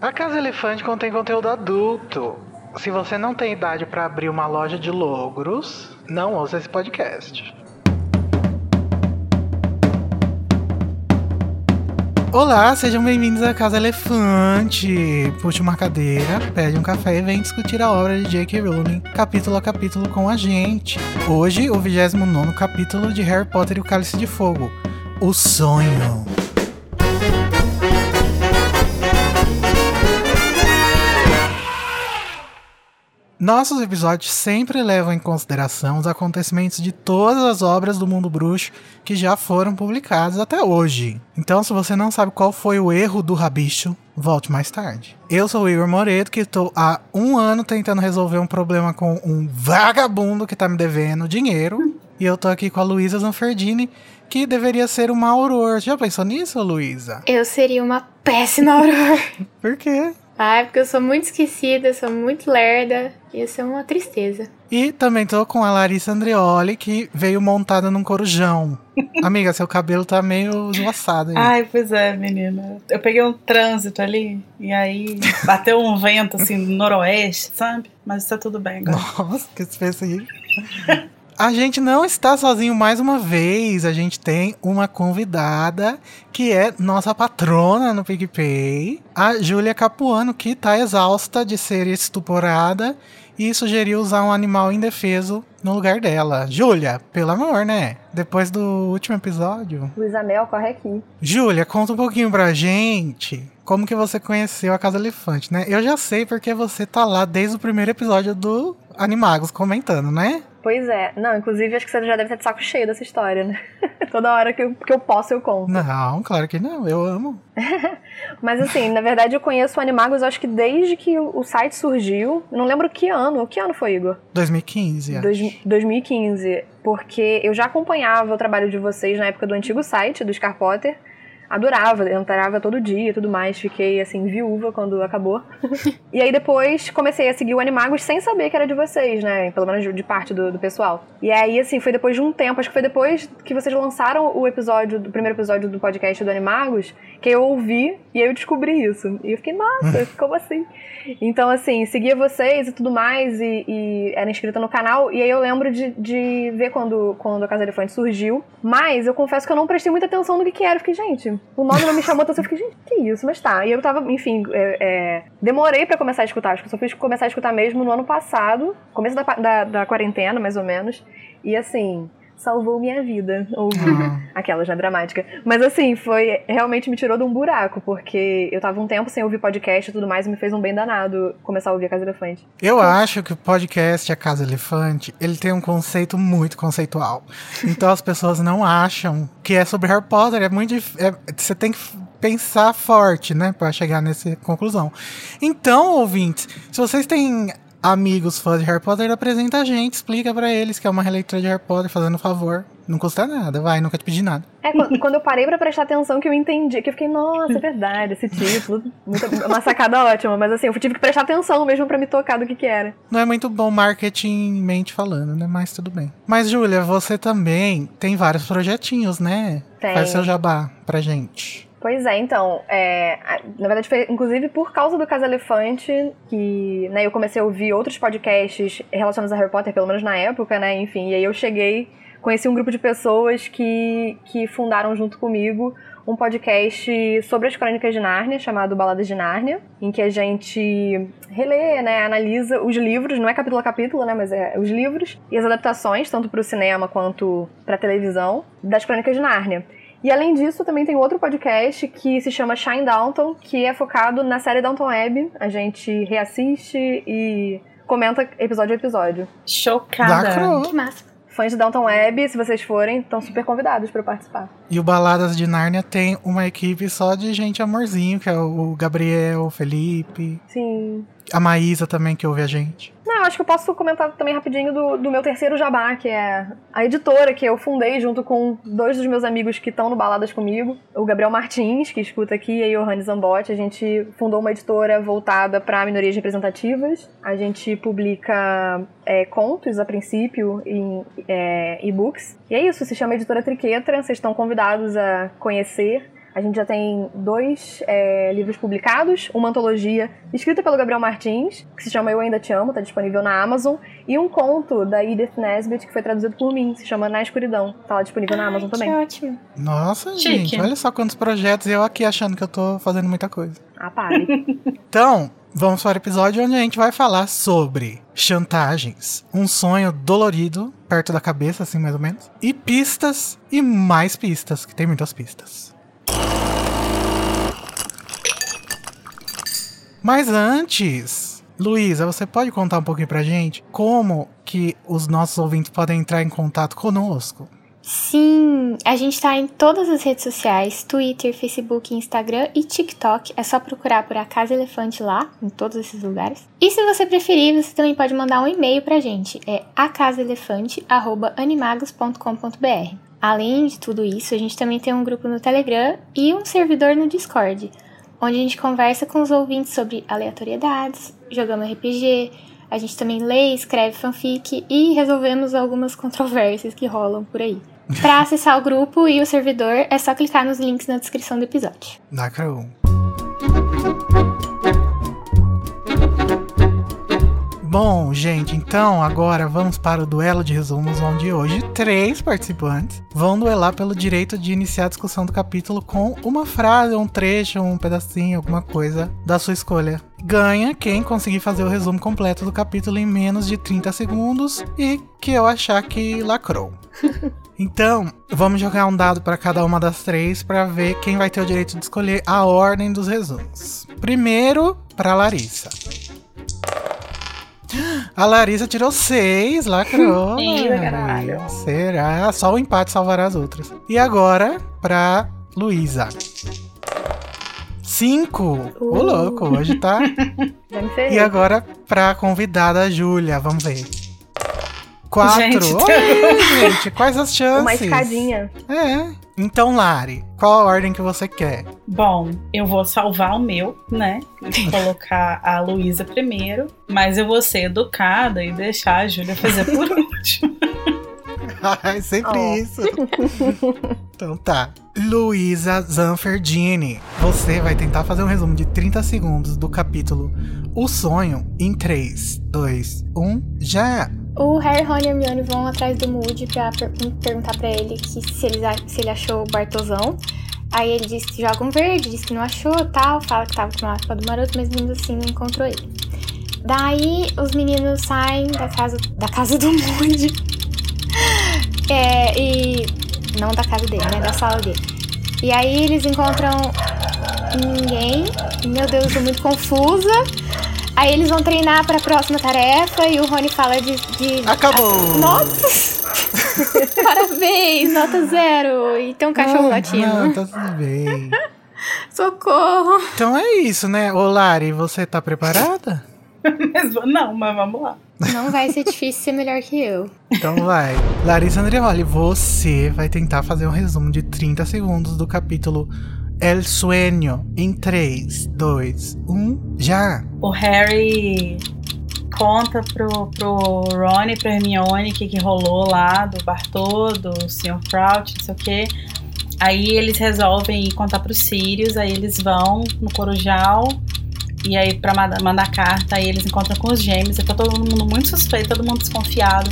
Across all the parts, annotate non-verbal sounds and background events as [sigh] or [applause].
A Casa Elefante contém conteúdo adulto. Se você não tem idade para abrir uma loja de logros, não ouça esse podcast. Olá, sejam bem-vindos à Casa Elefante. Puxe uma cadeira, pede um café e vem discutir a obra de J.K. Rowling, capítulo a capítulo com a gente. Hoje, o 29 capítulo de Harry Potter e o Cálice de Fogo, O Sonho. Nossos episódios sempre levam em consideração os acontecimentos de todas as obras do mundo bruxo que já foram publicadas até hoje. Então, se você não sabe qual foi o erro do rabicho, volte mais tarde. Eu sou o Igor Moreto, que estou há um ano tentando resolver um problema com um vagabundo que tá me devendo dinheiro. E eu tô aqui com a Luísa Zanferdini, que deveria ser uma auror. Já pensou nisso, Luísa? Eu seria uma péssima auror. Por quê? Ah, é porque eu sou muito esquecida, sou muito lerda. Isso é uma tristeza. E também tô com a Larissa Andreoli, que veio montada num corujão. [laughs] Amiga, seu cabelo tá meio esvoaçado aí. Ai, pois é, menina. Eu peguei um trânsito ali, e aí bateu um vento, assim, no noroeste, sabe? Mas tá tudo bem agora. Nossa, que espécie aí. [laughs] A gente não está sozinho mais uma vez. A gente tem uma convidada que é nossa patrona no PicPay, a Júlia Capuano, que tá exausta de ser estuporada e sugeriu usar um animal indefeso no lugar dela. Júlia, pelo amor, né? Depois do último episódio. Luísa Mel, corre aqui. Júlia, conta um pouquinho pra gente como que você conheceu a Casa Elefante, né? Eu já sei porque você tá lá desde o primeiro episódio do Animagos comentando, né? Pois é. Não, inclusive acho que você já deve ter de saco cheio dessa história, né? [laughs] Toda hora que eu, que eu posso eu conto. Não, claro que não. Eu amo. [laughs] Mas assim, na verdade eu conheço o Animagos acho que desde que o site surgiu. Não lembro que ano. Que ano foi, Igor? 2015, acho. Dois, 2015. Porque eu já acompanhava o trabalho de vocês na época do antigo site, do Scar Potter adorava, entrava todo dia e tudo mais. Fiquei, assim, viúva quando acabou. [laughs] e aí depois comecei a seguir o Animagos sem saber que era de vocês, né? Pelo menos de parte do, do, pessoal. E aí, assim, foi depois de um tempo, acho que foi depois que vocês lançaram o episódio, do primeiro episódio do podcast do Animagos, que eu ouvi e aí eu descobri isso. E eu fiquei, nossa, [laughs] como assim? Então, assim, seguia vocês e tudo mais, e, e era inscrita no canal. E aí eu lembro de, de ver quando, quando a Casa Elefante surgiu. Mas eu confesso que eu não prestei muita atenção no que, que era. Eu fiquei, gente, o nome não me chamou atenção. Eu fiquei, gente, que isso? Mas tá. E eu tava, enfim, é, é, demorei para começar a escutar. Acho que eu só fiz começar a escutar mesmo no ano passado, começo da, da, da quarentena, mais ou menos. E assim, salvou minha vida. Ouvir uhum. aquela já dramática. Mas assim, foi. Realmente me tirou de um buraco, porque eu tava um tempo sem ouvir podcast e tudo mais, e me fez um bem danado começar a ouvir a Casa Elefante. Eu acho que o podcast A Casa Elefante, ele tem um conceito muito conceitual. Então as pessoas não acham que é sobre Harry Potter. É muito. É, você tem que pensar forte, né, para chegar nessa conclusão. Então, ouvintes, se vocês têm amigos fãs de Harry Potter, apresenta a gente, explica para eles que é uma releitura de Harry Potter, fazendo um favor. Não custa nada, vai, nunca te pedi nada. É, quando eu parei para prestar atenção que eu entendi, que eu fiquei, nossa, é verdade, esse título, [laughs] uma sacada ótima, mas assim, eu tive que prestar atenção mesmo para me tocar do que que era. Não é muito bom marketingmente falando, né, mas tudo bem. Mas, Júlia, você também tem vários projetinhos, né? Tem. Faz seu jabá pra gente. Pois é, então, é, na verdade foi inclusive por causa do Casa Elefante que né, eu comecei a ouvir outros podcasts relacionados a Harry Potter, pelo menos na época, né, enfim, e aí eu cheguei, conheci um grupo de pessoas que, que fundaram junto comigo um podcast sobre as crônicas de Nárnia, chamado Baladas de Nárnia, em que a gente relê, né, analisa os livros, não é capítulo a capítulo, né, mas é os livros e as adaptações, tanto para o cinema quanto para televisão, das crônicas de Nárnia. E além disso, também tem outro podcast que se chama Shine Downton, que é focado na série Downton Web. A gente reassiste e comenta episódio a episódio. Chocada. Que massa. Fãs de Downton Web, se vocês forem, estão super convidados para participar. E o Baladas de Nárnia tem uma equipe só de gente amorzinho, que é o Gabriel, o Felipe. Sim. A Maísa também, que ouve a gente. Não, acho que eu posso comentar também rapidinho do, do meu terceiro jabá, que é a editora que eu fundei junto com dois dos meus amigos que estão no Baladas comigo, o Gabriel Martins, que escuta aqui, e o Johannes Zambotti. A gente fundou uma editora voltada para minorias representativas. A gente publica é, contos, a princípio, em é, e-books. E é isso, se chama Editora Triquetra, vocês estão convidados a conhecer A gente já tem dois é, livros publicados, uma antologia escrita pelo Gabriel Martins, que se chama Eu Ainda Te Amo, tá disponível na Amazon, e um conto da Edith Nesbit, que foi traduzido por mim, se chama Na Escuridão, tá lá disponível na Amazon Que também. ótimo. Nossa, Chique. gente, olha só quantos projetos e eu aqui achando que eu tô fazendo muita coisa. Ah, pare. [laughs] Então, vamos para o episódio onde a gente vai falar sobre chantagens, um sonho dolorido, perto da cabeça, assim mais ou menos, e pistas e mais pistas, que tem muitas pistas. Mas antes, Luísa, você pode contar um pouquinho pra gente como que os nossos ouvintes podem entrar em contato conosco? Sim, a gente tá em todas as redes sociais: Twitter, Facebook, Instagram e TikTok. É só procurar por A Casa Elefante lá, em todos esses lugares. E se você preferir, você também pode mandar um e-mail pra gente: é acasaelefante.animagos.com.br. Além de tudo isso, a gente também tem um grupo no Telegram e um servidor no Discord, onde a gente conversa com os ouvintes sobre aleatoriedades, jogamos RPG, a gente também lê, escreve fanfic e resolvemos algumas controvérsias que rolam por aí. Para [laughs] acessar o grupo e o servidor, é só clicar nos links na descrição do episódio. Lacrou. Bom, gente, então agora vamos para o duelo de resumos, onde hoje três participantes vão duelar pelo direito de iniciar a discussão do capítulo com uma frase, um trecho, um pedacinho, alguma coisa da sua escolha. Ganha quem conseguir fazer o resumo completo do capítulo em menos de 30 segundos e que eu achar que lacrou. [laughs] Então, vamos jogar um dado para cada uma das três para ver quem vai ter o direito de escolher a ordem dos resumos. Primeiro, para Larissa. A Larissa tirou seis, lacrou. [laughs] Eita, caralho. Será? Só o empate salvará as outras. E agora, pra Luísa. Cinco. Ô, Uh. louco, hoje tá. [laughs] E agora, pra convidada Júlia, vamos ver. Quatro. Gente, Olha aí, gente, quais as chances? Uma escadinha. É. Então, Lari, qual a ordem que você quer? Bom, eu vou salvar o meu, né? E colocar a Luísa primeiro. Mas eu vou ser educada e deixar a Júlia fazer por [laughs] último. Ai, [laughs] sempre Oh. isso. [laughs] então tá. Luísa Zanferdini, você vai tentar fazer um resumo de 30 segundos do capítulo O Sonho em 3, 2, 1, já! O Harry, Ron e Hermione vão atrás do Moody pra per- perguntar pra ele que se ele, se ele achou o Bartosão. Aí ele diz que joga um verde, diz que não achou tal, fala que tava com a mapa do maroto, mas mesmo assim não encontrou ele. Daí os meninos saem da casa, da casa do Moody. É, e. Não da casa dele, né? Da sala dele. E aí eles encontram ninguém. Meu Deus, eu tô muito confusa. Aí eles vão treinar pra próxima tarefa e o Rony fala de. de- Acabou! Nossa! [laughs] Parabéns, nota zero. E tem um cachorro latindo. Não, tá tudo bem. [laughs] Socorro! Então é isso, né? Ô, Lari, você tá preparada? [laughs] Não, mas vamos lá. Não vai ser difícil ser melhor que eu. Então vai. Larissa Andreoli, você vai tentar fazer um resumo de 30 segundos do capítulo El Sueño em 3, 2, 1, já! O Harry conta pro, pro Ron e pra Hermione o que, que rolou lá do Bartô, do Sr. Crouch, não sei o quê. Aí eles resolvem contar pro Sirius, aí eles vão no Corujal. E aí, pra manda- mandar carta, aí eles encontram com os gêmeos. E tá todo mundo muito suspeito, todo mundo desconfiado.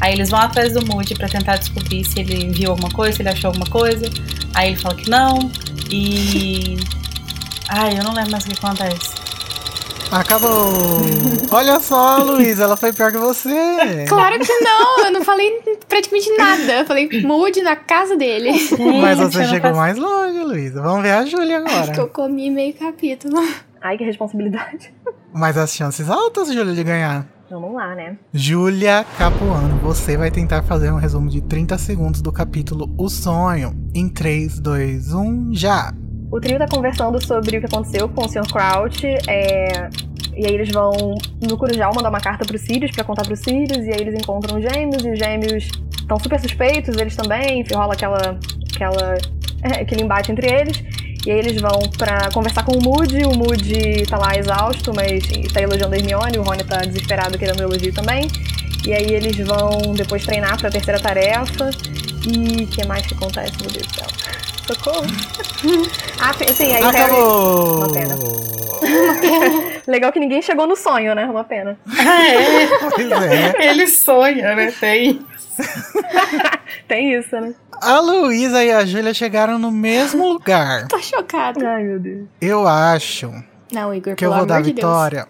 Aí eles vão atrás do Moody pra tentar descobrir se ele viu alguma coisa, se ele achou alguma coisa. Aí ele fala que não. E. [laughs] Ai, eu não lembro mais o que acontece. Acabou! [laughs] Olha só, Luísa, ela foi pior que você! Claro que não, eu não falei praticamente nada. Eu falei mude na casa dele. Mas você chegou faço- mais longe, Luísa. Vamos ver a Júlia Acho que eu agora. comi meio capítulo. Ai, que responsabilidade. [laughs] Mas as chances altas, Júlia, de ganhar. Vamos lá, né? Júlia Capuano, você vai tentar fazer um resumo de 30 segundos do capítulo O Sonho em 3, 2, 1, já! O trio tá conversando sobre o que aconteceu com o Sr. Crouch. é, E aí eles vão no Corujal mandar uma carta pro Sirius pra contar pro Sirius. E aí eles encontram os gêmeos. E os gêmeos estão super suspeitos, eles também. Enfim, rola aquela, aquela, [laughs] aquele embate entre eles. E aí eles vão pra conversar com o Moody. O Moody tá lá exausto, mas tá elogiando a Hermione. O Rony tá desesperado querendo elogio também. E aí eles vão depois treinar pra terceira tarefa. E o que mais que acontece, meu Deus do céu? [laughs] Socorro. [laughs] Ah, sim, aí o Harry... Acabou! Uma [laughs] pena. Legal que ninguém chegou no sonho, né? Uma pena. é, Pois é. ele sonha, né? Tem. [laughs] Tem isso, né? A Luísa e a Júlia chegaram no mesmo lugar. Tô chocada. Ai, meu Deus. Eu acho Não, Igor, que eu vou dar de Deus. vitória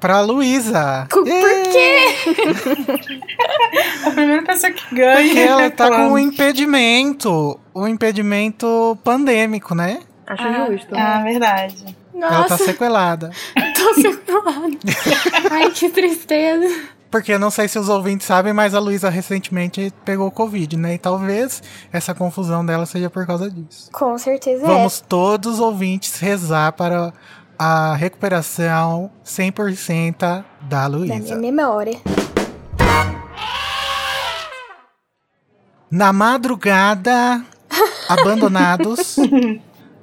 pra Luísa. Por quê? [laughs] A primeira pessoa que ganha. Porque ela tá com um impedimento. Um impedimento pandêmico, né? Acho Ah, justo. Ah, verdade. Ela tá Nossa, sequelada. [laughs] tô separada. [laughs] Ai, que tristeza. Porque eu não sei se os ouvintes sabem, mas a Luísa recentemente pegou Covid, né? E talvez essa confusão dela seja por causa disso. Com certeza Vamos todos os ouvintes rezar para a recuperação 100% da é. Da minha Luísa. memória. Na madrugada, [laughs] abandonados,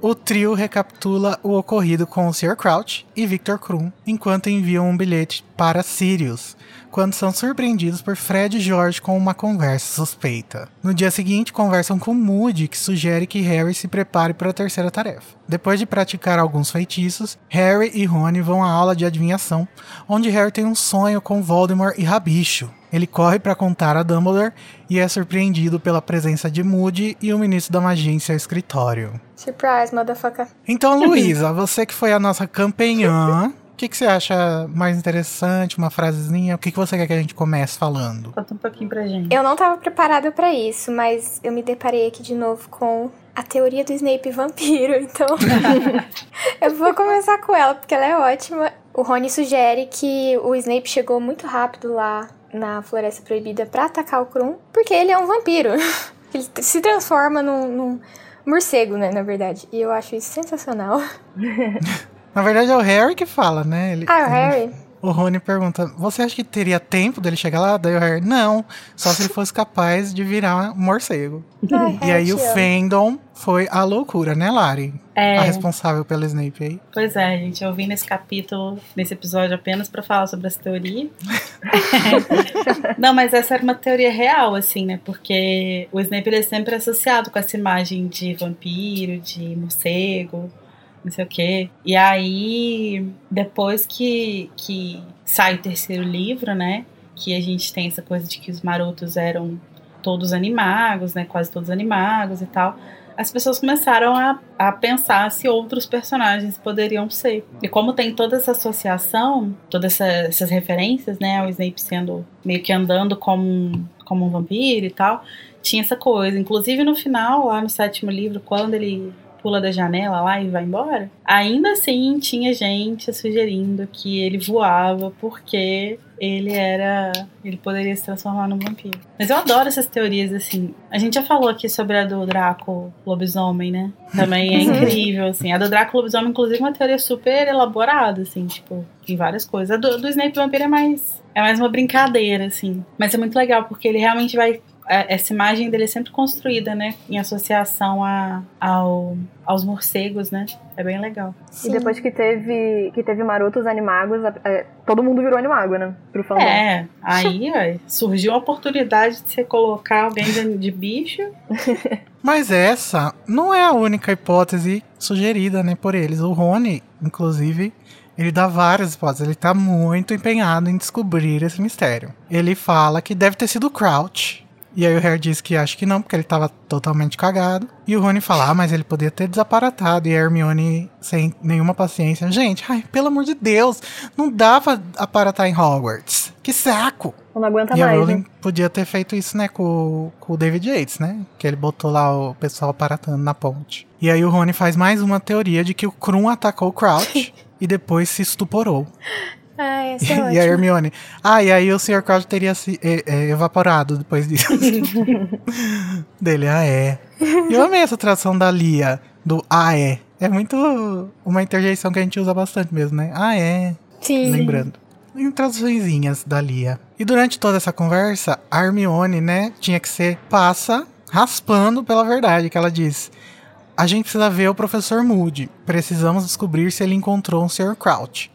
o trio recapitula o ocorrido com o Sr. Crouch e Victor Krum, enquanto enviam um bilhete para Sirius, quando são surpreendidos por Fred e George com uma conversa suspeita. No dia seguinte, conversam com Moody, que sugere que Harry se prepare para a terceira tarefa. Depois de praticar alguns feitiços, Harry e Rony vão à aula de adivinhação, onde Harry tem um sonho com Voldemort e Rabicho. Ele corre para contar a Dumbledore e é surpreendido pela presença de Moody e o ministro da magia em seu escritório. Surprise, motherfucker. Então, [laughs] Luísa, você que foi a nossa campeã, o que, que você acha mais interessante? Uma frasezinha? O que, que você quer que a gente comece falando? Conta um pouquinho pra gente. Eu não tava preparada pra isso, mas eu me deparei aqui de novo com a teoria do Snape vampiro, então [laughs] eu vou começar com ela porque ela é ótima. O Rony sugere que o Snape chegou muito rápido lá na Floresta Proibida pra atacar o Krum, porque ele é um vampiro. [laughs] Ele se transforma num, num morcego, né, na verdade. E eu acho isso sensacional. [laughs] Na verdade, é o Harry que fala, né? Ele, Ah, o Harry. O Rony pergunta: Você acha que teria tempo dele chegar lá? Daí o Harry: Não, só se ele fosse capaz de virar um morcego. Ai, [laughs] E aí o fandom foi a loucura, né, Lari? É. A responsável pelo Snape aí. Pois é, gente, eu vim nesse capítulo, nesse episódio apenas pra falar sobre essa teoria. [laughs] Não, mas essa era uma teoria real, assim, né? Porque o Snape ele é sempre associado com essa imagem de vampiro, de morcego, não sei o quê. E aí, depois que, que sai o terceiro livro, né? Que a gente tem essa coisa de que os marotos eram todos animagos, né? Quase todos animagos e tal as pessoas começaram a, a pensar se outros personagens poderiam ser. E como tem toda essa associação, todas essa, essas referências, né, ao Snape sendo meio que andando como um, como um vampiro e tal, tinha essa coisa. Inclusive no final, lá no sétimo livro, quando ele pula da janela lá e vai embora, ainda assim tinha gente sugerindo que ele voava porque ele era. ele poderia se transformar num vampiro. Mas eu adoro essas teorias assim. A gente já falou aqui sobre a do Draco lobisomem, né? Também é incrível, assim. A do Draco lobisomem, inclusive, é uma teoria super elaborada, assim, tipo, em várias coisas. A do, do Snape vampiro é mais. É mais uma brincadeira, assim. Mas é muito legal, porque ele realmente vai essa imagem dele é sempre construída, né? Em associação a, ao, aos morcegos, né? É bem legal. E depois que teve, que teve Marotos Animagos, é, todo mundo virou animago, né? Pro fandom. É, aí ó, surgiu a oportunidade de você colocar alguém de, de bicho. [laughs] Mas essa não é a única hipótese sugerida, né, por eles. O Rony, inclusive, ele dá várias hipóteses. Ele tá muito empenhado em descobrir esse mistério. Ele fala que deve ter sido o Crouch. E aí o Harry diz que acha que não, porque ele tava totalmente cagado. E o Rony fala, ah, mas ele podia ter desaparatado. E a Hermione, sem nenhuma paciência, gente, ai, pelo amor de Deus, não dá pra aparatar em Hogwarts. Que saco! Não aguenta E a mais. Rowling né? podia ter feito isso, né, com, com o David Yates, né? Que ele botou lá o pessoal aparatando na ponte. E aí o Rony faz mais uma teoria de que o Krum atacou o Crouch [laughs] e depois se estuporou. Essa é [laughs] e a. Hermione. Ah, e aí o Sr. Crouch teria se é, é, evaporado depois disso. [laughs] Dele, ah, é. E eu amei essa tradução da Lia, do ah, é. É muito uma interjeição que a gente usa bastante mesmo, né? Ah, é. Sim. Lembrando. Em traduçõezinhas da Lia. E durante toda essa conversa, a Hermione, né, tinha que ser passa raspando pela verdade, que ela diz. A gente precisa ver o professor Moody. Precisamos descobrir se ele encontrou um Sr. Crouch.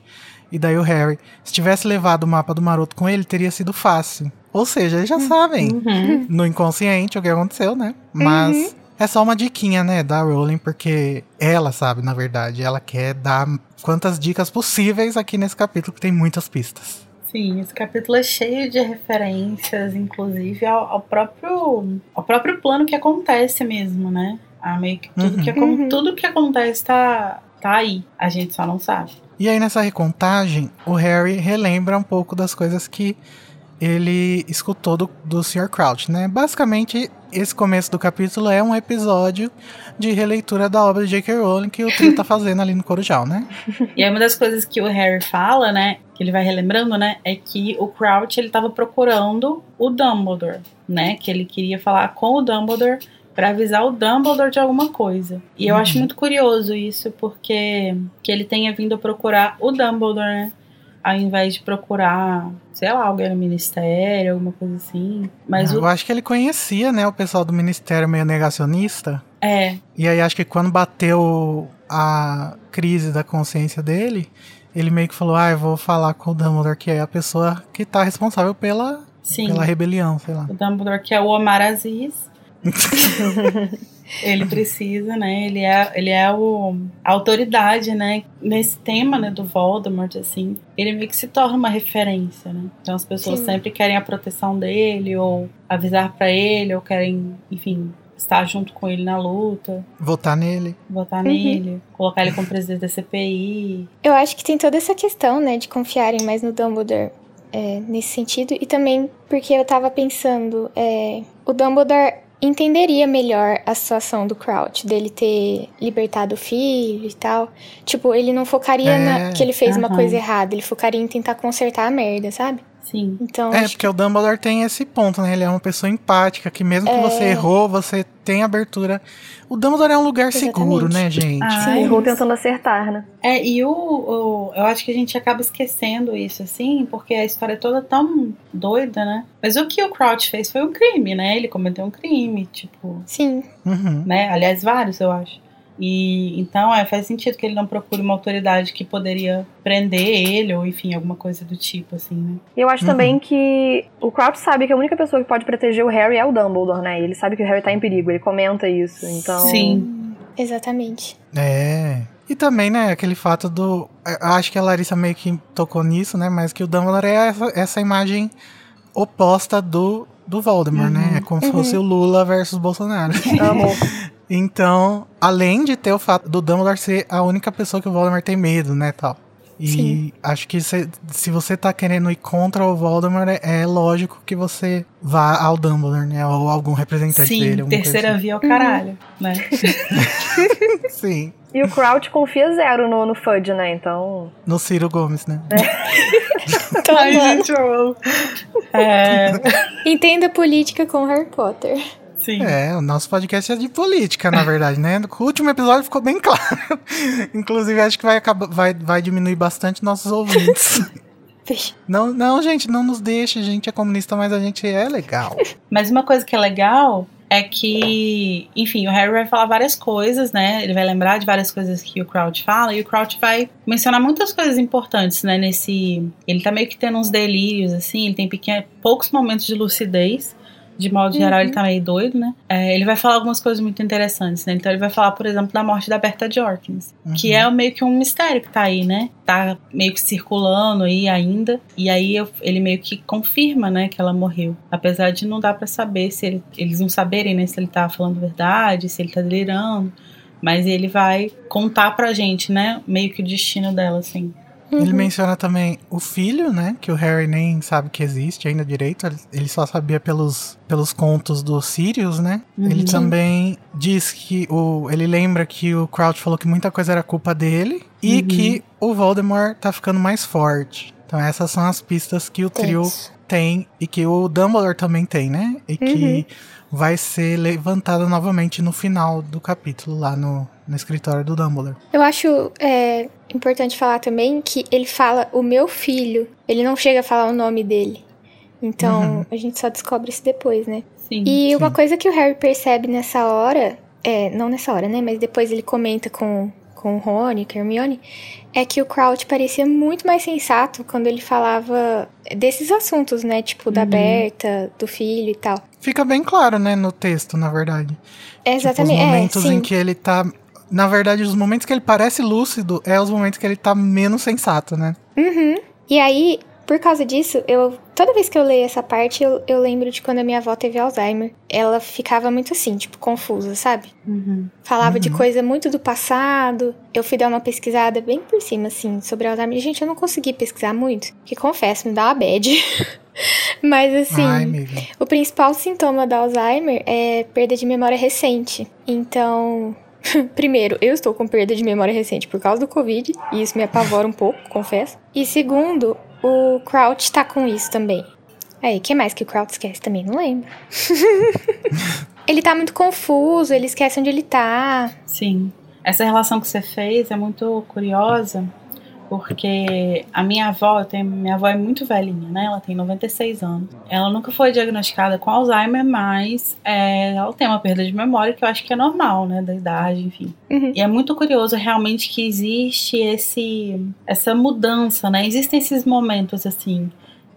E daí o Harry, se tivesse levado o mapa do maroto com ele, teria sido fácil. Ou seja, eles já sabem Uhum. no inconsciente o que aconteceu, né? Mas é só uma diquinha, né, da Rowling, porque ela sabe, na verdade, ela quer dar quantas dicas possíveis aqui nesse capítulo, que tem muitas pistas. Sim, esse capítulo é cheio de referências, inclusive ao, ao próprio ao próprio plano que acontece mesmo, né? A meio que tudo, Uhum. que, acon- tudo que acontece tá, tá aí, a gente só não sabe. E aí, nessa recontagem, o Harry relembra um pouco das coisas que ele escutou do, do Sr. Crouch, né? Basicamente, esse começo do capítulo é um episódio de releitura da obra de J.K. Rowling que o trio tá fazendo ali no Corujal, né? [laughs] E aí uma das coisas que o Harry fala, né, que ele vai relembrando, né, é que o Crouch ele tava procurando o Dumbledore, né, que ele queria falar com o Dumbledore pra avisar o Dumbledore de alguma coisa. E eu acho muito curioso isso, porque que ele tenha vindo procurar o Dumbledore, né, ao invés de procurar, sei lá, alguém no ministério, alguma coisa assim. Mas Eu o acho que ele conhecia, né, o pessoal do Ministério meio negacionista. é, E aí acho que quando bateu a crise da consciência dele, ele meio que falou, ah, eu vou falar com o Dumbledore, que é a pessoa que tá responsável pela, sim. pela rebelião, sei lá. O Dumbledore, que é o Omar Aziz. [laughs] ele precisa, né? Ele é, ele é o, a autoridade, né? Nesse tema, né, do Voldemort, assim. Ele meio que se torna uma referência, né? Então as pessoas Sim. sempre querem a proteção dele, ou avisar pra ele, ou querem, enfim, estar junto com ele na luta, Votar nele. votar Uhum. nele, colocar ele como presidente da CPI. Eu acho que tem toda essa questão, né, de confiarem mais no Dumbledore é, nesse sentido. E também porque eu tava pensando, é, o Dumbledore entenderia melhor a situação do Crouch, dele ter libertado o filho e tal. Tipo, ele não focaria É, na, que ele fez uma aham. coisa errada, ele focaria em tentar consertar a merda, sabe? Sim. Então, É, porque o Dumbledore tem esse ponto, né? Ele é uma pessoa empática, que mesmo que É. você errou, você tem abertura. O Dumbledore é um lugar seguro, Exatamente. né, gente? Ah, Sim, errou tentando acertar, né? É, e o, o- Eu acho que a gente acaba esquecendo isso, assim, porque a história é toda tão doida, né? Mas o que o Crouch fez foi um crime, né? Ele cometeu um crime, tipo. sim, Uhum. né? Aliás, vários, eu acho. E então é, faz sentido que ele não procure uma autoridade que poderia prender ele, ou enfim, alguma coisa do tipo, assim, né? E eu acho Uhum. também que o Crouch sabe que a única pessoa que pode proteger o Harry é o Dumbledore, né? Ele sabe que o Harry tá em perigo, ele comenta isso. Então. Sim. exatamente. É. E também, né, aquele fato do. eu Acho que a Larissa meio que tocou nisso, né? Mas que o Dumbledore é essa, essa imagem oposta do, do Voldemort, né? É como se fosse o Lula versus Bolsonaro. Amo. [laughs] Então, além de ter o fato do Dumbledore ser a única pessoa que o Voldemort tem medo, né, tal. E Sim. acho que se, se você tá querendo ir contra o Voldemort, é, é lógico que você vá ao Dumbledore, né, ou algum representante Sim, dele. alguma terceira coisa via ao caralho, né? assim. [laughs] Sim, E o Crouch confia zero no, no Fudge, né? Então. no Ciro Gomes, né. [laughs] Ai, gente, eu amo. É, [laughs] Entenda política com Harry Potter. Sim. É, o nosso podcast é de política, na verdade, né? O último episódio ficou bem [laughs] claro. Inclusive, acho que vai, acabar, vai, vai diminuir bastante nossos ouvintes. [laughs] Não, não, gente, não nos deixe. A gente é comunista, mas a gente é legal. Mas uma coisa que é legal é que, enfim, o Harry vai falar várias coisas, né? Ele vai lembrar de várias coisas que o Crouch fala, e o Crouch vai mencionar muitas coisas importantes, né? Nesse. Ele tá meio que tendo uns delírios, assim, ele tem poucos momentos de lucidez. De modo geral, ele tá meio doido, né? É, ele vai falar algumas coisas muito interessantes, né? Então ele vai falar, por exemplo, da morte da Berta Jorkins, que é meio que um mistério que tá aí, né? Tá meio que circulando aí ainda. E aí eu- ele meio que confirma, né, que ela morreu. Apesar de não dar pra saber se ele- eles não saberem, né, se ele tá falando verdade, se ele tá delirando. Mas ele vai contar pra gente, né, meio que o destino dela, assim. Ele menciona também o filho, né? Que o Harry nem sabe que existe ainda direito. ele- Ele só sabia pelos, pelos contos do Sirius, né? Ele Uhum. também diz que o. Ele lembra que o Crouch falou que muita coisa era culpa dele. E Uhum. que o Voldemort tá ficando mais forte. Então essas são as pistas que o trio tem e que o Dumbledore também tem, né? E que vai ser levantada novamente no final do capítulo, lá no, no escritório do Dumbledore. Eu acho é, importante falar também que ele fala o meu filho. Ele não chega a falar o nome dele. Então, Uhum. a gente só descobre isso depois, né? Sim. E uma sim. coisa que o Harry percebe nessa hora, é, não nessa hora, né? Mas depois ele comenta com, com o Rony, Hermione, é que o Crouch parecia muito mais sensato quando ele falava desses assuntos, né? Tipo, da Uhum. Berta, do filho e tal. Fica bem claro, né, no texto, na verdade. É Tipo, exatamente, os momentos é, em que ele tá. Na verdade, os momentos que ele parece lúcido é os momentos que ele tá menos sensato, né? Uhum. E aí, por causa disso, eu toda vez que eu leio essa parte, eu, eu lembro de quando a minha avó teve Alzheimer. Ela ficava muito assim, tipo, confusa, sabe? Uhum. Falava de Uhum. coisa muito do passado. Eu fui dar uma pesquisada bem por cima, assim, sobre Alzheimer. Gente, eu não consegui pesquisar muito, que confesso, me dá uma bad. [laughs] Mas assim. Ai. O principal sintoma da Alzheimer é perda de memória recente. Então, [laughs] primeiro, eu estou com perda de memória recente por causa do Covid, e isso me apavora um pouco, confesso. E segundo, o Crouch tá com isso também. Aí, o que mais que o Crouch esquece também? Não lembro. [laughs] ele tá muito confuso, ele esquece onde ele tá. Sim. Essa relação que você fez é muito curiosa, porque a minha avó, tenho, minha avó é muito velhinha, né? Ela tem 96 anos. Ela nunca foi diagnosticada com Alzheimer, mas é, ela tem uma perda de memória que eu acho que é normal, né? Da idade, enfim. Uhum. E é muito curioso realmente que existe esse essa mudança, né? Existem esses momentos assim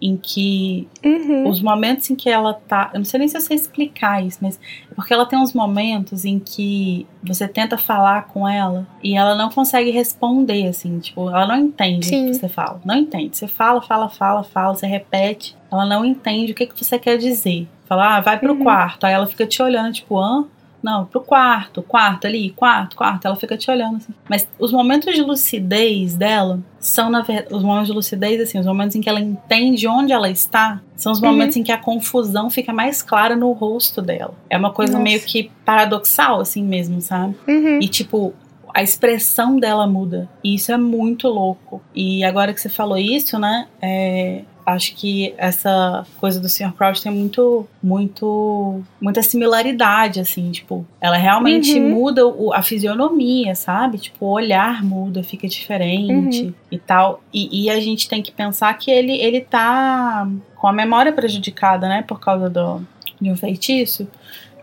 em que Uhum. os momentos em que ela tá. Eu não sei nem se eu sei explicar isso, mas é porque ela tem uns momentos em que você tenta falar com ela e ela não consegue responder, assim, tipo, ela não entende Sim. o que você fala. Não entende. Você fala, fala, fala, fala, você repete, ela não entende o que, que você quer dizer. Fala, ah, vai pro Uhum. quarto. Aí ela fica te olhando, tipo, hã? Não, pro quarto, quarto ali, quarto, quarto. Ela fica te olhando assim. Mas os momentos de lucidez dela são, na verdade, os momentos de lucidez, assim, os momentos em que ela entende onde ela está, são os Uhum. momentos em que a confusão fica mais clara no rosto dela. É uma coisa Nossa. meio que paradoxal, assim mesmo, sabe? Uhum. E tipo, a expressão dela muda. E isso é muito louco. E agora que você falou isso, né? é, acho que essa coisa do Sr. Crouch tem muito, muito, muita similaridade, assim, tipo, ela realmente Uhum. muda o- a fisionomia, sabe? Tipo, o olhar muda, fica diferente Uhum. e tal. E, e a gente tem que pensar que ele, ele tá com a memória prejudicada, né? Por causa do, de um feitiço.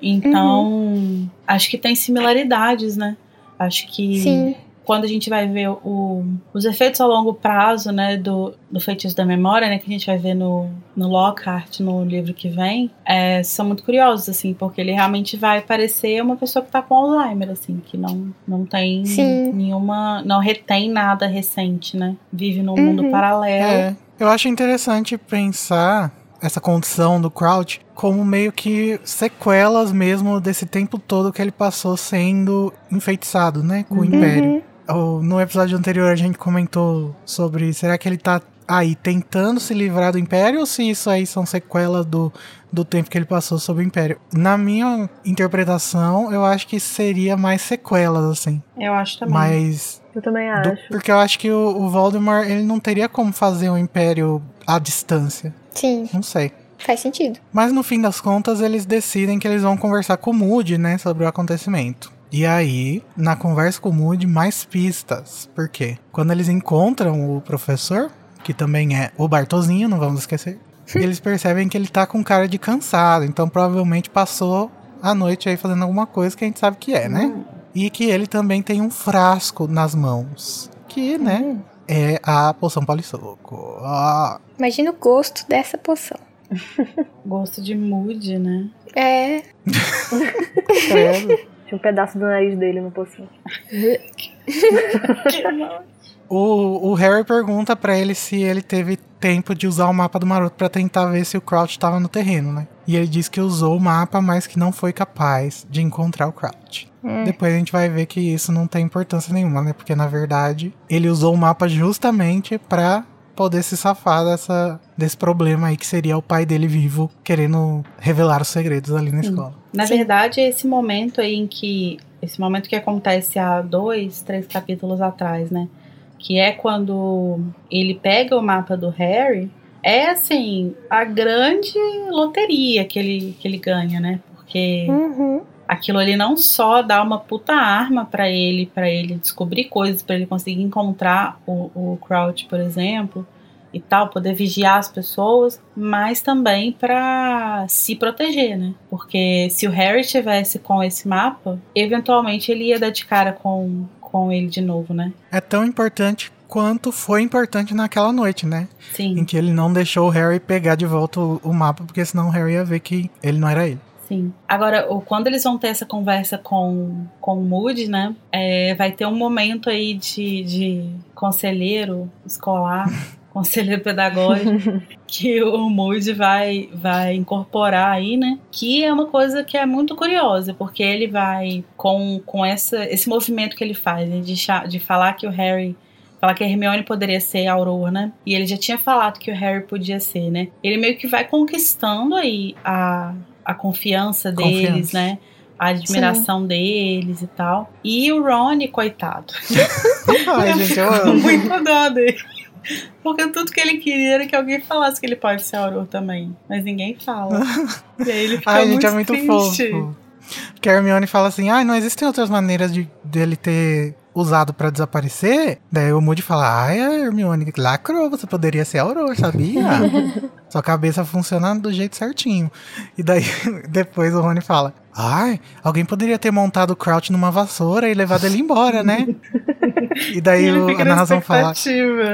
Então, acho que tem similaridades, né? Acho que Sim. Quando a gente vai ver o- os efeitos a longo prazo, né, do, do feitiço da memória, né, que a gente vai ver no, no Lockhart, no livro que vem, é, são muito curiosos, assim, porque ele realmente vai parecer uma pessoa que tá com Alzheimer, assim, que não, não tem Sim. nenhuma, não retém nada recente, né, vive num Uhum. mundo paralelo. É, eu acho interessante pensar essa condição do Crouch como meio que sequelas mesmo desse tempo todo que ele passou sendo enfeitiçado, né, com o Uhum. Império. O- No episódio anterior a gente comentou sobre será que ele tá aí tentando se livrar do Império ou se isso aí são sequelas do, do tempo que ele passou sob o Império. Na minha interpretação, eu acho que seria mais sequelas, assim. Eu acho também. Mas Eu também do- acho. porque eu acho que o, o Voldemort ele não teria como fazer um império à distância. Sim, Não sei. faz sentido. Mas no fim das contas, eles decidem que eles vão conversar com o Moody, né, sobre o acontecimento. E aí, na conversa com o Moody, mais pistas. Por quê? Quando eles encontram o professor, que também é o Bartozinho, não vamos esquecer, eles percebem que ele tá com cara de cansado. Então provavelmente passou a noite aí fazendo alguma coisa que a gente sabe que é, né? E que ele também tem um frasco nas mãos. Que, né, é a poção polissoco. Ah, Imagina o gosto dessa poção. [laughs] Gosto de mood, né? É. [laughs] credo. Tinha um pedaço do nariz dele no poção. [laughs] O, o Harry pergunta pra ele se ele teve tempo de usar o mapa do Maroto pra tentar ver se o Crouch tava no terreno, né? E ele diz que usou o mapa, mas que não foi capaz de encontrar o Crouch. Hum. Depois a gente vai ver que isso não tem importância nenhuma, né? Porque na verdade ele usou o mapa justamente pra poder se safar dessa, desse problema aí que seria o pai dele vivo querendo revelar os segredos ali na escola. Na Sim. verdade, esse momento aí em que. Esse momento que acontece há dois, três capítulos atrás, né? Que é quando ele pega o mapa do Harry. É assim, a grande loteria que ele, que ele ganha, né? Porque Uhum. Aquilo ali não só dá uma puta arma pra ele, pra ele descobrir coisas, pra ele conseguir encontrar o, o Crouch, por exemplo, e tal, poder vigiar as pessoas, mas também pra se proteger, né? Porque se o Harry tivesse com esse mapa, eventualmente ele ia dar de cara com, com ele de novo, né? É tão importante quanto foi importante naquela noite, né? Sim. Em que ele não deixou o Harry pegar de volta o, o mapa, porque senão o Harry ia ver que ele não era ele. Sim. Agora, quando eles vão ter essa conversa com, com o Moody, né? é, vai ter um momento aí de, de conselheiro escolar, [laughs] conselheiro pedagógico, que o Moody vai, vai incorporar aí, né? Que é uma coisa que é muito curiosa, porque ele vai, com, com essa, esse movimento que ele faz, né, de, de falar que o Harry falar que a Hermione poderia ser a Aurora, né? E ele já tinha falado que o Harry podia ser, né? Ele meio que vai conquistando aí a, a confiança deles, Confiança. né? A admiração deles e tal. E o Rony, coitado. Ai, [laughs] gente, eu amo. Muito dó dele. Porque tudo que ele queria era que alguém falasse que ele pode ser Auror também. Mas ninguém fala. [laughs] E aí ele fica Ai, muito gente, é muito triste. fofo. Que a Hermione fala assim: ah, não existem outras maneiras de dele ter usado pra desaparecer. Daí o Moody fala: ai, a Hermione lacrou, você poderia ser Aurora, sabia? [laughs] Sua cabeça funciona do jeito certinho. E daí [laughs] depois o Rony fala: ai, alguém poderia ter montado o Crouch numa vassoura e levado ele embora, né? [laughs] E daí o- a na narração fala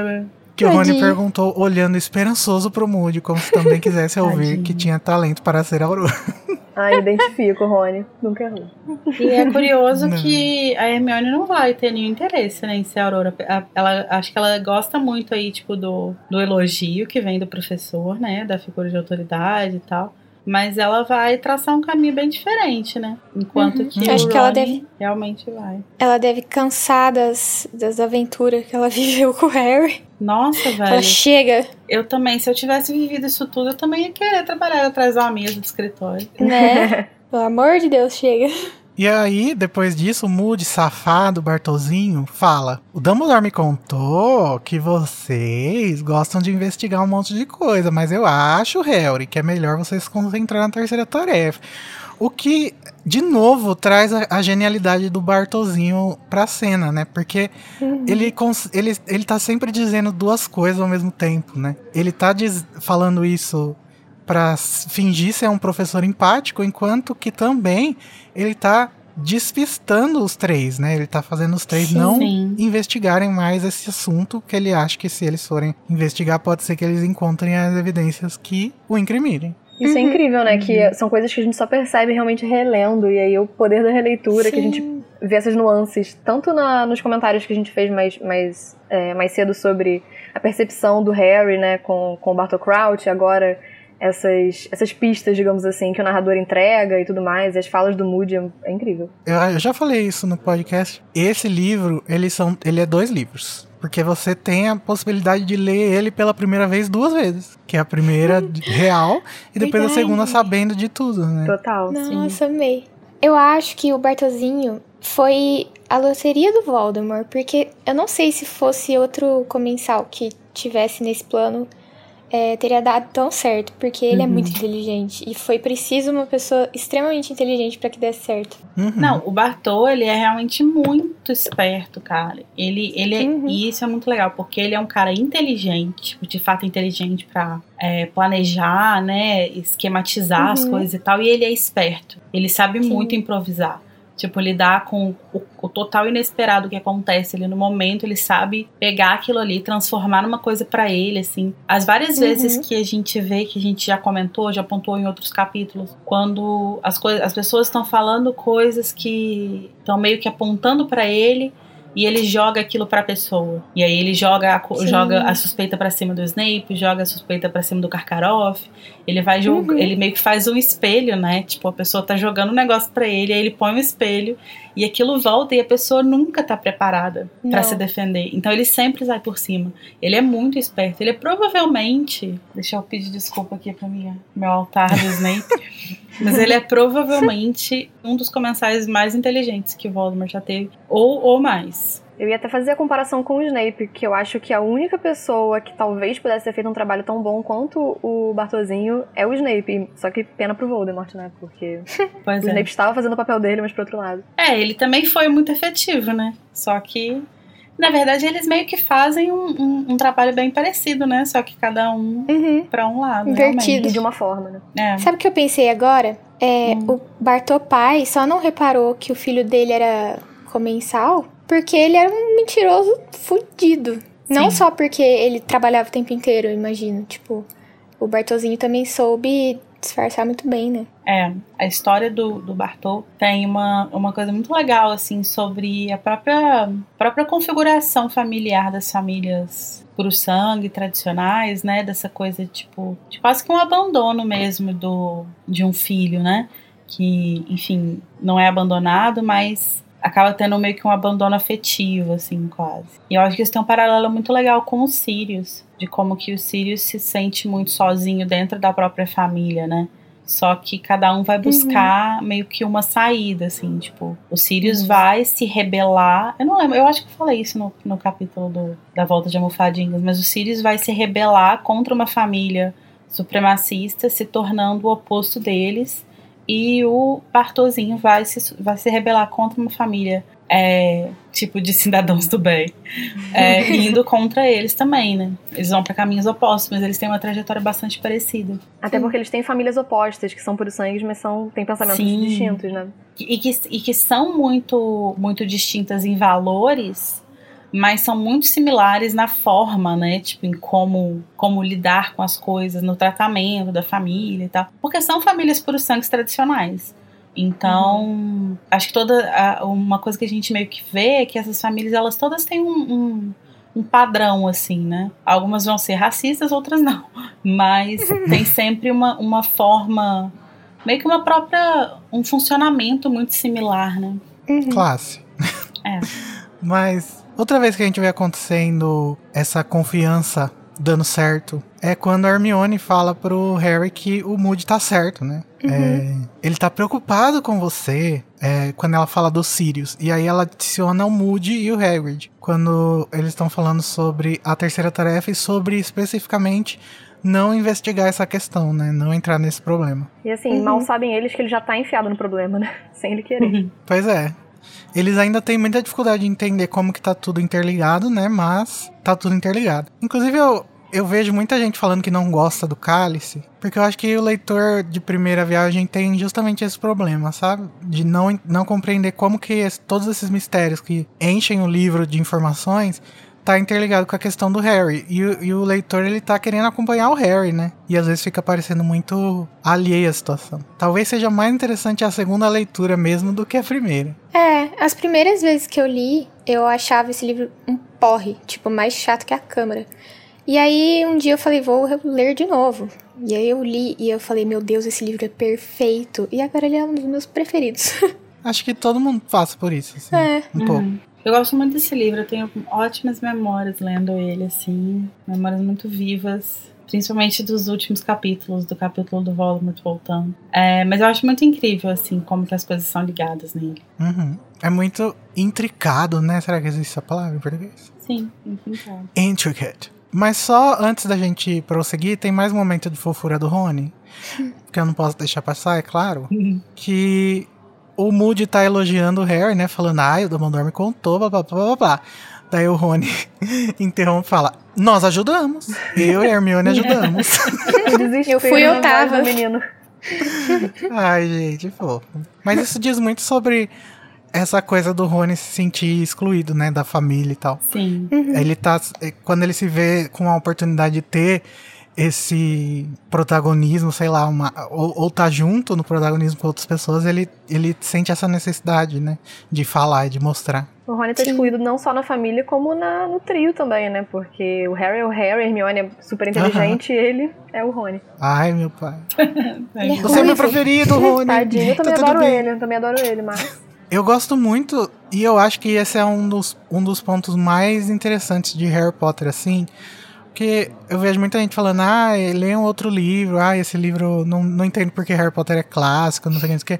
né? Que o Rony perguntou, olhando esperançoso pro Moody, como se também quisesse ouvir que tinha talento para ser Aurora. Ai, identifico, Rony. Nunca errou. E é curioso Não. que a Hermione não vai ter nenhum interesse né, em ser Aurora. Ela, acho que ela gosta muito aí, tipo, do, do elogio que vem do professor, né? Da figura de autoridade e tal. Mas ela vai traçar um caminho bem diferente, né? Enquanto Uhum. que Acho o que ela deve- realmente vai. Ela deve cansar das, das aventuras que ela [laughs] viveu com o Harry. Nossa, Ela velho. chega, Eu também, se eu tivesse vivido isso tudo, eu também ia querer trabalhar atrás uma mesa de escritório. né? [laughs] Pelo amor de Deus, chega. E aí, depois disso, o Moody, safado, Bartolzinho, fala: O Dumbledore me contou que vocês gostam de investigar um monte de coisa, mas eu acho, Harry, que é melhor vocês se concentrar na terceira tarefa. O que, de novo, traz a, a genialidade do Bartolzinho pra cena, né? Porque ele, cons- ele, ele tá sempre dizendo duas coisas ao mesmo tempo, né? Ele tá falando isso pra s- fingir ser um professor empático, enquanto que também ele tá despistando os três, né? Ele tá fazendo os três Sim. não Sim. investigarem mais esse assunto, que ele acha que se eles forem investigar, pode ser que eles encontrem as evidências que o incriminem. Isso é Uhum. incrível, né? Que são coisas que a gente só percebe realmente relendo. E aí o poder da releitura, que a gente Sim. vê essas nuances, tanto na- nos comentários que a gente fez mais, mais, é, mais cedo sobre a percepção do Harry, né, com, com o Bartol Crouch, agora essas, essas pistas, digamos assim, que o narrador entrega e tudo mais, e as falas do Moody, é, é incrível. Eu, eu já falei isso no podcast. Esse livro, ele, são, ele é dois livros. Porque você tem a possibilidade de ler ele pela primeira vez duas vezes. Que é a primeira [laughs] real e depois a Verdade. segunda sabendo de tudo, né? Total. Nossa, amei. Eu acho que o Bartozinho foi a loteria do Voldemort, porque eu não sei se fosse outro comensal que tivesse nesse plano, é, teria dado tão certo, porque ele é Uhum. muito inteligente e foi preciso uma pessoa extremamente inteligente pra que desse certo. Uhum. Não, o Bartô, ele é realmente muito esperto, cara. Ele, ele é- Uhum. E isso é muito legal, porque ele é um cara inteligente, tipo, de fato inteligente pra é, planejar, né? Esquematizar as Uhum. coisas e tal. E ele é esperto. Ele sabe Sim. muito improvisar. Tipo, lidar com o, o total inesperado que acontece ali no momento, ele sabe pegar aquilo ali, transformar numa coisa pra ele, assim. As várias Uhum. vezes que a gente vê, que a gente já comentou, já apontou em outros capítulos, quando as, coisas, as pessoas estão falando coisas que estão meio que apontando pra ele e ele joga aquilo pra pessoa. E aí ele joga a, joga a suspeita pra cima do Snape, joga a suspeita pra cima do Karkaroff. Ele vai jogar, Uhum. ele meio que faz um espelho, né? Tipo, a pessoa tá jogando um negócio pra ele, aí ele põe um espelho e aquilo volta e a pessoa nunca tá preparada pra Não. se defender. Então ele sempre sai por cima. Ele é muito esperto. Ele é provavelmente, deixa eu pedir desculpa aqui pra minha, meu altar do Snape. [laughs] Mas ele é provavelmente um dos comensais mais inteligentes que o Voldemort já teve, ou, ou mais. Eu ia até fazer a comparação com o Snape, que eu acho que a única pessoa que talvez pudesse ter feito um trabalho tão bom quanto o Bartozinho é o Snape. Só que pena pro Voldemort, né? Porque [laughs] Pois o é. Snape estava fazendo o papel dele, mas pro outro lado. É, ele também foi muito efetivo, né? Só que, na verdade, eles meio que fazem um, um- um trabalho bem parecido, né? Só que cada um Uhum. pra um lado. Invertido. De uma forma, né? É. Sabe o que eu pensei agora? É, Hum. O Bartô pai só não reparou que o filho dele era comensal porque ele era um mentiroso fudido. Não só porque ele trabalhava o tempo inteiro, eu imagino. Tipo, o Bartozinho também soube disfarçar muito bem, né? É, a história do, do Bartol tem uma, uma coisa muito legal, assim, sobre a própria, própria configuração familiar das famílias por sangue tradicionais, né? Dessa coisa, tipo, de quase que um abandono mesmo do, de um filho, né? Que, enfim, não é abandonado, mas acaba tendo meio que um abandono afetivo, assim, quase. E eu acho que isso tem um paralelo muito legal com os Sirius, de como que o Sirius se sente muito sozinho dentro da própria família, né? Só que cada um vai buscar uhum. meio que uma saída, assim, tipo, o Sirius uhum. vai se rebelar. Eu não lembro, eu acho que eu falei isso no, no capítulo do, da volta de almofadinhas, mas o Sirius vai se rebelar contra uma família supremacista, se tornando o oposto deles e o Bartozinho vai se, vai se rebelar contra uma família é, tipo de [laughs] cidadãos do bem, é, indo contra eles também, né? Eles vão para caminhos opostos, mas eles têm uma trajetória bastante parecida. Até porque eles têm famílias opostas, que são por sangue, mas são, têm pensamentos Sim. distintos, né? E que, e que são muito, muito distintas em valores, mas são muito similares na forma, né? Tipo, em como, como lidar com as coisas, no tratamento da família e tal. Porque são famílias por sangue tradicionais. Então, uhum. acho que toda a, uma coisa que a gente meio que vê é que essas famílias, elas todas têm um, um, um padrão, assim, né? Algumas vão ser racistas, outras não. Mas [laughs] tem sempre uma, uma forma, meio que uma própria, um funcionamento muito similar, né? Uhum. Classe. É. Mas Outra vez que a gente vê acontecendo essa confiança dando certo é quando a Hermione fala pro Harry que o Moody tá certo, né? Uhum. É, ele tá preocupado com você é, quando ela fala dos Sirius. E aí ela adiciona o Moody e o Hagrid. Quando eles estão falando sobre a terceira tarefa e sobre especificamente não investigar essa questão, né? Não entrar nesse problema. E assim, uhum. mal sabem eles que ele já tá enfiado no problema, né? [laughs] Sem ele querer. Uhum. Pois é. Eles ainda têm muita dificuldade de entender como que tá tudo interligado, né? Mas tá tudo interligado. Inclusive, eu, eu vejo muita gente falando que não gosta do cálice, porque eu acho que o leitor de primeira viagem tem justamente esse problema, sabe? De não, não compreender como que esse, todos esses mistérios que enchem o livro de informações tá interligado com a questão do Harry. E, e, o leitor, ele tá querendo acompanhar o Harry, né? E às vezes fica parecendo muito alheia a situação. Talvez seja mais interessante a segunda leitura mesmo do que a primeira. É, as primeiras vezes que eu li, eu achava esse livro um porre, tipo, mais chato que a câmara. E aí um dia eu falei, vou ler de novo. E aí eu li e eu falei, meu Deus, esse livro é perfeito. E agora ele é um dos meus preferidos. [laughs] Acho que todo mundo passa por isso, assim. É. Um pouco. Eu gosto muito desse livro, eu tenho ótimas memórias lendo ele, assim, memórias muito vivas, principalmente dos últimos capítulos, do capítulo do Voldemort voltando. É, mas eu acho muito incrível, assim, como que as coisas são ligadas nele. Uhum. É muito intricado, né? Será que existe essa palavra em português? Sim, intricado. Intricate. Mas só antes da gente prosseguir, tem mais um momento de fofura do Rony. que eu não posso deixar passar, é claro. Uhum. que o Moody tá elogiando o Harry, né? Falando, ah, o Dumbledore me contou, blá, blá, blá, blá, blá. Daí o Rony [laughs] interrompe e fala, nós ajudamos. Eu e a Hermione ajudamos. [laughs] eu fui, eu tava. Menino. [laughs] Ai, gente, fofo. Mas isso diz muito sobre essa coisa do Rony se sentir excluído, né, da família e tal. Sim. Uhum. Ele tá, quando ele se vê com a oportunidade de ter esse protagonismo, sei lá, uma, ou, ou tá junto no protagonismo com outras pessoas, ele, ele sente essa necessidade, né? De falar e de mostrar. O Rony tá excluído não só na família, como na, no trio também, né? Porque o Harry é o Harry, a Hermione é super inteligente uhum. e ele é o Rony. Ai, meu pai. [laughs] Você é meu preferido, Rony. Tadinho, eu também tá adoro ele, eu também adoro ele, mas... Eu gosto muito, e eu acho que esse é um dos, um dos pontos mais interessantes de Harry Potter, assim, porque eu vejo muita gente falando, ah, lê um outro livro, ah, esse livro não, não entendo porque Harry Potter é clássico, não sei o que.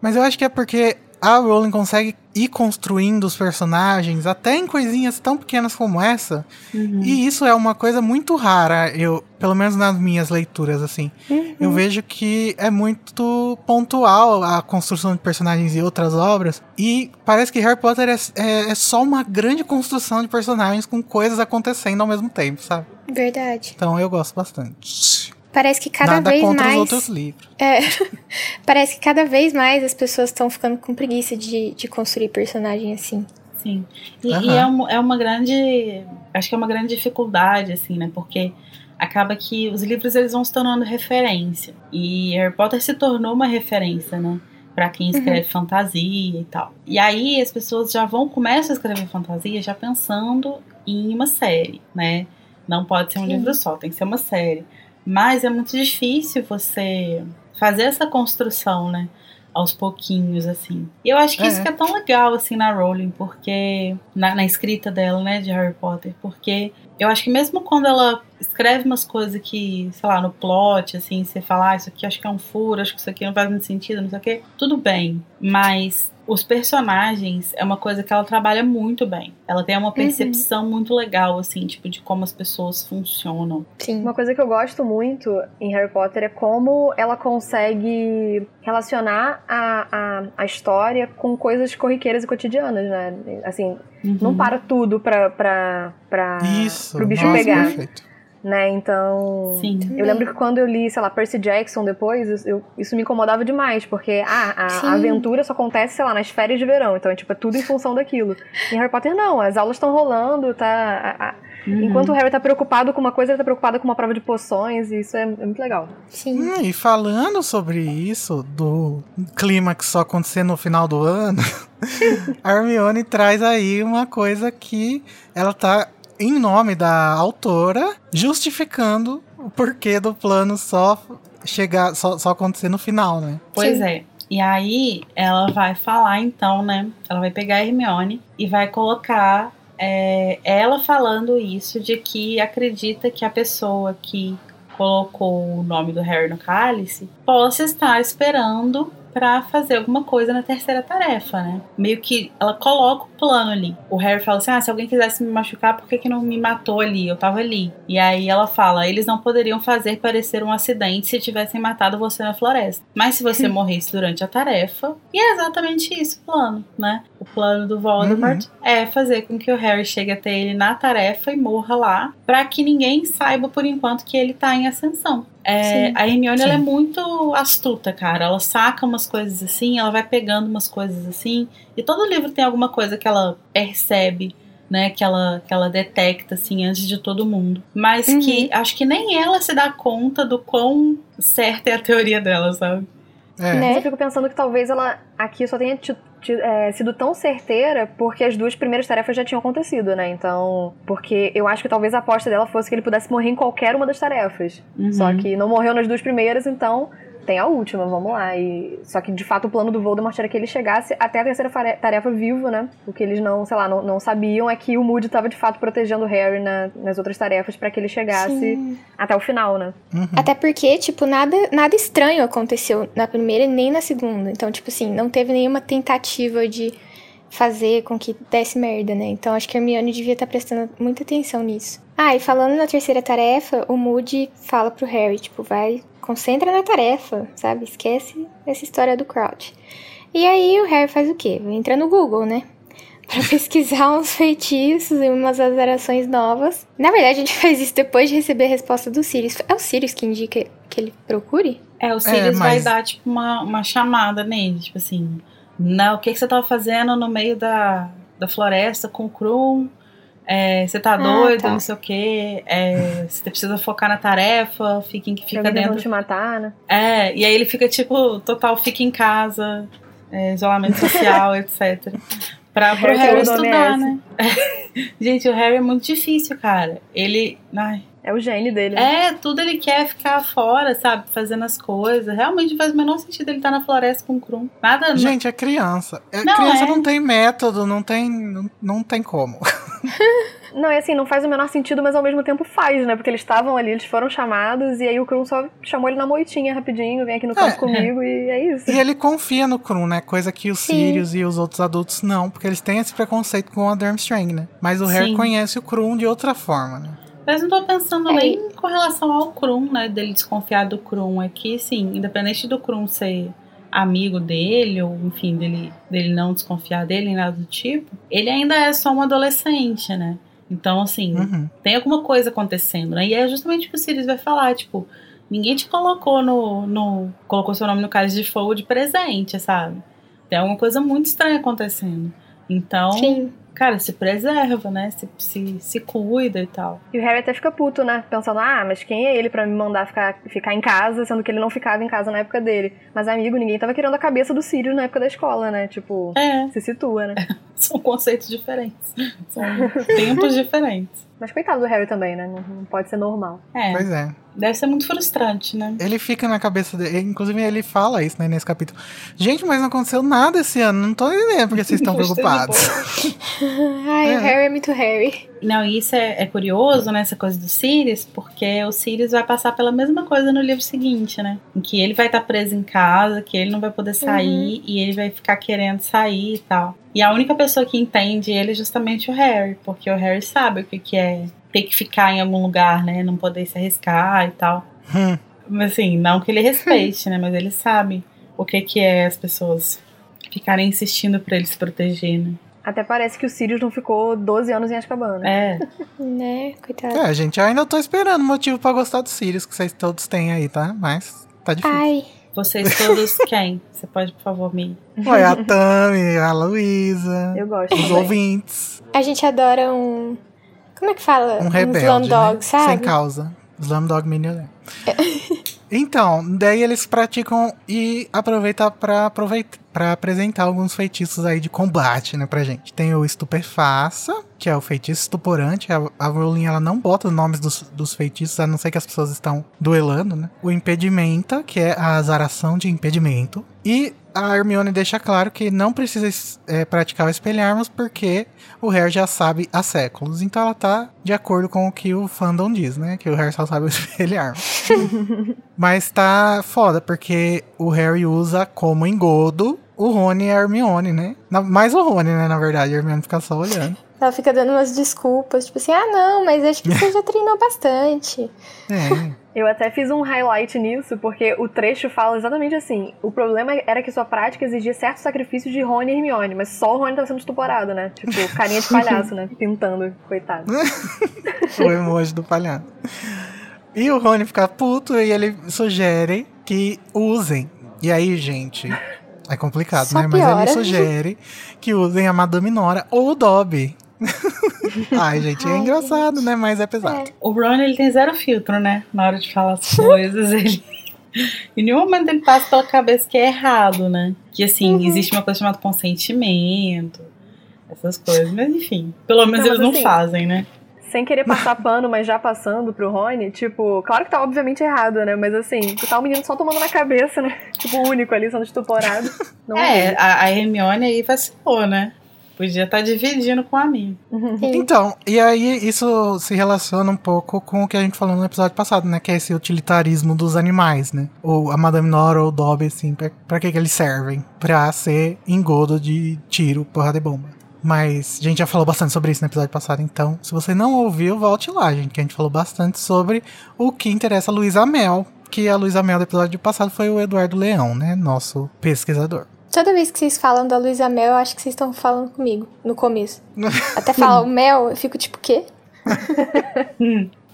Mas eu acho que é porque a Rowling consegue ir construindo os personagens até em coisinhas tão pequenas como essa. Uhum. E isso é uma coisa muito rara, eu, pelo menos nas minhas leituras, assim. Uhum. Eu vejo que é muito pontual a construção de personagens e outras obras. E parece que Harry Potter é, é, é só uma grande construção de personagens com coisas acontecendo ao mesmo tempo, sabe? Verdade. Então eu gosto bastante. Parece que cada Nada vez contra mais. Os outros livros. É, [laughs] parece que cada vez mais as pessoas estão ficando com preguiça de, de construir personagem assim. Sim. E, Aham. e é, um- é uma grande. Acho que é uma grande dificuldade, assim, né? Porque acaba que os livros eles vão se tornando referência. E Harry Potter se tornou uma referência, né? Pra quem escreve fantasia e tal. E aí as pessoas já vão, começam a escrever fantasia já pensando em uma série, né? Não pode ser um Sim. livro só, tem que ser uma série. Mas é muito difícil você fazer essa construção, né? Aos pouquinhos, assim. E eu acho que É. isso que é tão legal, assim, na Rowling, porque. Na, na escrita dela, né, de Harry Potter, porque eu acho que mesmo quando ela escreve umas coisas que, sei lá, no plot, assim, você fala, ah, isso aqui acho que é um furo, acho que isso aqui não faz muito sentido, não sei o quê, tudo bem. Mas os personagens é uma coisa que ela trabalha muito bem. Ela tem uma percepção muito legal, assim, tipo, de como as pessoas funcionam. Sim. Uma coisa que eu gosto muito em Harry Potter é como ela consegue relacionar a, a, a história com coisas corriqueiras e cotidianas, né? Assim, não Uhum. para tudo pra, pra, pra, Isso. pro bicho nossa, pegar, perfeito. Né? Então... Sim. Eu lembro que quando eu li, sei lá, Percy Jackson depois, eu- isso me incomodava demais, porque ah, a, Sim. aventura só acontece, sei lá, nas férias de verão, então é tipo, é tudo em função daquilo. Em Harry Potter não, as aulas estão rolando, tá. a- a- Uhum. Enquanto o Harry tá preocupado com uma coisa, ele tá preocupado com uma prova de poções, e isso é, é muito legal. Sim. Hum, e falando sobre isso, do clímax só acontecer no final do ano, [laughs] a Hermione traz aí uma coisa que ela tá, em nome da autora, justificando o porquê do plano só chegar, só, só acontecer no final, né? Pois Sim. é. E aí ela vai falar então, né? Ela vai pegar a Hermione e vai colocar é, ela falando isso de que acredita que a pessoa que colocou o nome do Harry no cálice possa estar esperando pra fazer alguma coisa na terceira tarefa, né? Meio que ela coloca plano ali. O Harry fala assim: ah, se alguém quisesse me machucar, por que, que não me matou ali? Eu tava ali. E aí ela fala: eles não poderiam fazer parecer um acidente se tivessem matado você na floresta. Mas se você [laughs] morresse durante a tarefa. E é exatamente isso o plano, né? O plano do Voldemort é fazer com que o Harry chegue até ele na tarefa e morra lá, pra que ninguém saiba por enquanto que ele tá em ascensão. É, a Hermione é muito astuta, cara. Ela saca umas coisas assim, ela vai pegando umas coisas assim. E todo livro tem alguma coisa que ela percebe, né? Que ela, que ela detecta, assim, antes de todo mundo. Mas Uhum. que acho que nem ela se dá conta do quão certa é a teoria dela, sabe? É. Né? Mas eu fico pensando que talvez ela aqui só tenha ti- ti- é, sido tão certeira porque as duas primeiras tarefas já tinham acontecido, né? Então. Porque eu acho que talvez a aposta dela fosse que ele pudesse morrer em qualquer uma das tarefas. Uhum. Só que não morreu nas duas primeiras, então tem a última, vamos lá. E, só que de fato o plano do Voldemort era que ele chegasse até a terceira tarefa vivo, né? O que eles não, sei lá, não, não sabiam é que o Moody estava de fato protegendo o Harry na- nas outras tarefas para que ele chegasse Sim. até o final, né? Uhum. Até porque, tipo, nada, nada estranho aconteceu na primeira e nem na segunda. Então, tipo assim, não teve nenhuma tentativa de fazer com que desse merda, né? Então acho que a Hermione devia estar prestando muita atenção nisso. Ah, e falando na terceira tarefa, o Moody fala pro Harry, tipo, vai, concentra na tarefa, sabe? Esquece essa história do Crouch. E aí o Harry faz o quê? Entra no Google, né? [laughs] Pra pesquisar [laughs] uns feitiços e umas azarações novas. Na verdade, a gente [laughs] faz isso depois de receber a resposta do Sirius. É o Sirius que indica que ele procure? É, o Sirius vai mas- dar, tipo, uma, uma chamada nele, tipo assim, não, o que, que você tava fazendo no meio da, da floresta com o Krum? É, você tá Ah, doido, tá. não sei o quê. É, você precisa focar na tarefa, fica, fica tentando dentro. te matar, né? É, e aí ele fica, tipo, total, fica em casa, é, isolamento [laughs] social, etc. Pra, pro Harry Harry todo estudar, né? [laughs] Gente, o Harry é muito difícil, cara. Ele. Ai, É o gênio dele. né? é, tudo ele quer ficar fora, sabe? Fazendo as coisas. Realmente faz o menor sentido ele estar na floresta com o Krum. Nada. Gente, é criança. É, Não, criança é. não tem método, não tem, não, não tem como. [laughs] Não, é assim, não faz o menor sentido, mas ao mesmo tempo faz, né? Porque eles estavam ali, eles foram chamados, e aí o Krum só chamou ele na moitinha rapidinho, vem aqui no campo É. comigo, e é isso. E ele confia no Krum, né? Coisa que os Sim. Sirius e os outros adultos não, porque eles têm esse preconceito com a Durmstrang, né? Mas o Harry Sim. conhece o Krum de outra forma, né? Mas não tô pensando É. nem com relação ao Krum, né? Dele desconfiar do Krum. É que, sim, independente do Krum ser amigo dele, ou enfim, dele, dele não desconfiar dele, nada do tipo, ele ainda é só um adolescente, né? Então, assim, Uhum. tem alguma coisa acontecendo, né? E é justamente o que o Sirius vai falar, tipo, ninguém te colocou no. no colocou seu nome no cálice de fogo de presente, sabe? Tem alguma coisa muito estranha acontecendo. Então, Sim. Cara, se preserva, né? Se, se, se cuida e tal. E o Harry até fica puto, né? Pensando, ah, mas quem é ele pra me mandar ficar, ficar em casa, sendo que ele não ficava em casa na época dele. Mas, amigo, ninguém tava querendo a cabeça do Sirius na época da escola, né? Tipo, É, se situa, né? [laughs] são conceitos diferentes. São tempos [laughs] diferentes. Mas coitado do Harry também, né? Não, não pode ser normal. É, Pois é. Deve ser muito frustrante, né? Ele fica na cabeça dele. Inclusive, ele fala isso, né, nesse capítulo. Gente, mas não aconteceu nada esse ano. Não tô entendendo porque vocês estão [laughs] de preocupados. [laughs] Ai, É. o Harry é muito Harry. Não, e isso é, é curioso, né, essa coisa do Sirius, porque o Sirius vai passar pela mesma coisa no livro seguinte, né? Em que ele vai estar preso em casa, que ele não vai poder sair e ele vai ficar querendo sair e tal. E a única pessoa que entende ele é justamente o Harry, porque o Harry sabe o que, que é ter que ficar em algum lugar, né? Não poder se arriscar e tal. Hum. Mas assim, não que ele respeite, né? Mas ele sabe o que, que é as pessoas ficarem insistindo pra ele se proteger, né? Até parece que o Sirius não ficou 12 anos em Azkaban, né? É. [laughs] Né? Coitado. É, gente, eu ainda tô esperando motivo pra gostar do Sirius, que vocês todos têm aí, tá? Mas tá difícil. Ai, Vocês todos [laughs] quem? Você pode, por favor, me. Foi a Tami, a Luísa, Eu gosto. os também. ouvintes. a gente adora um. Como é que fala? Um rebelde, Slumdog, né? sabe? Sem causa. Slumdog Millionaire. [laughs] então, daí eles praticam e aproveitam pra, aproveitar, pra apresentar alguns feitiços aí de combate, né, pra gente. Tem o Estupefaça, que é o feitiço estuporante. A, a Rowling, ela não bota os nomes dos, dos feitiços, a não ser que as pessoas estão duelando, né. O Impedimenta, que é a azaração de impedimento. E a Hermione deixa claro que não precisa é, praticar o espelharmos porque o Harry já sabe há séculos. Então ela tá de acordo com o que o fandom diz, né? Que o Harry só sabe o [laughs] espelharmos. [laughs] Mas tá foda, porque o Harry usa como engodo o Rony e a Hermione, né? Na- mais o Rony, né? Na verdade, a Hermione fica só olhando. [laughs] Ela fica dando umas desculpas, tipo assim, ah não, mas acho que você já treinou bastante. [laughs] É. Eu até fiz um highlight nisso, porque o trecho fala exatamente assim. O problema era que sua prática exigia certo sacrifício de Rony e Hermione, mas só o Rony tá sendo estuporado, né? Tipo, carinha de palhaço, né? [laughs] Pintando, coitado. o emoji do palhaço. E o Rony fica puto e ele sugere que usem. E aí, gente, é complicado, Só né? Mas ele piora. sugere que usem a Madame Nora ou o Dobby. [laughs] Ai, gente, é Ai, engraçado, né? Mas é pesado. É. O Ron, ele tem zero filtro, né? Na hora de falar as [laughs] coisas, ele. Em nenhum momento ele passa pela cabeça que é errado, né? Que assim, Uhum. existe uma coisa chamada consentimento, essas coisas. Mas enfim, pelo menos Não, eles não assim, fazem, né? Sem querer passar pano, mas já passando pro Rony, tipo, claro que tá obviamente errado, né? Mas assim, tá o menino só tomando na cabeça, né? [laughs] Tipo, o único ali sendo estuporado. [laughs] Não É, a, a Hermione aí vacilou, né? Podia estar dividindo com a mim. Sim. Então, e aí isso se relaciona um pouco com o que a gente falou no episódio passado, né? Que é esse utilitarismo dos animais, né? Ou a Madame Nora ou o Dobby, assim, pra, pra que que eles servem? Pra ser engodo de tiro, porrada e bomba. Mas a gente já falou bastante sobre isso no episódio passado, então se você não ouviu, volte lá, gente, que a gente falou bastante sobre o que interessa a Luísa Mel, que a Luísa Mel do episódio passado foi o Eduardo Leão, né? Nosso pesquisador. Toda vez que vocês falam da Luísa Mel, eu acho que vocês estão falando comigo, no começo. Até falar o [laughs] Mel, eu fico tipo, [laughs] o quê?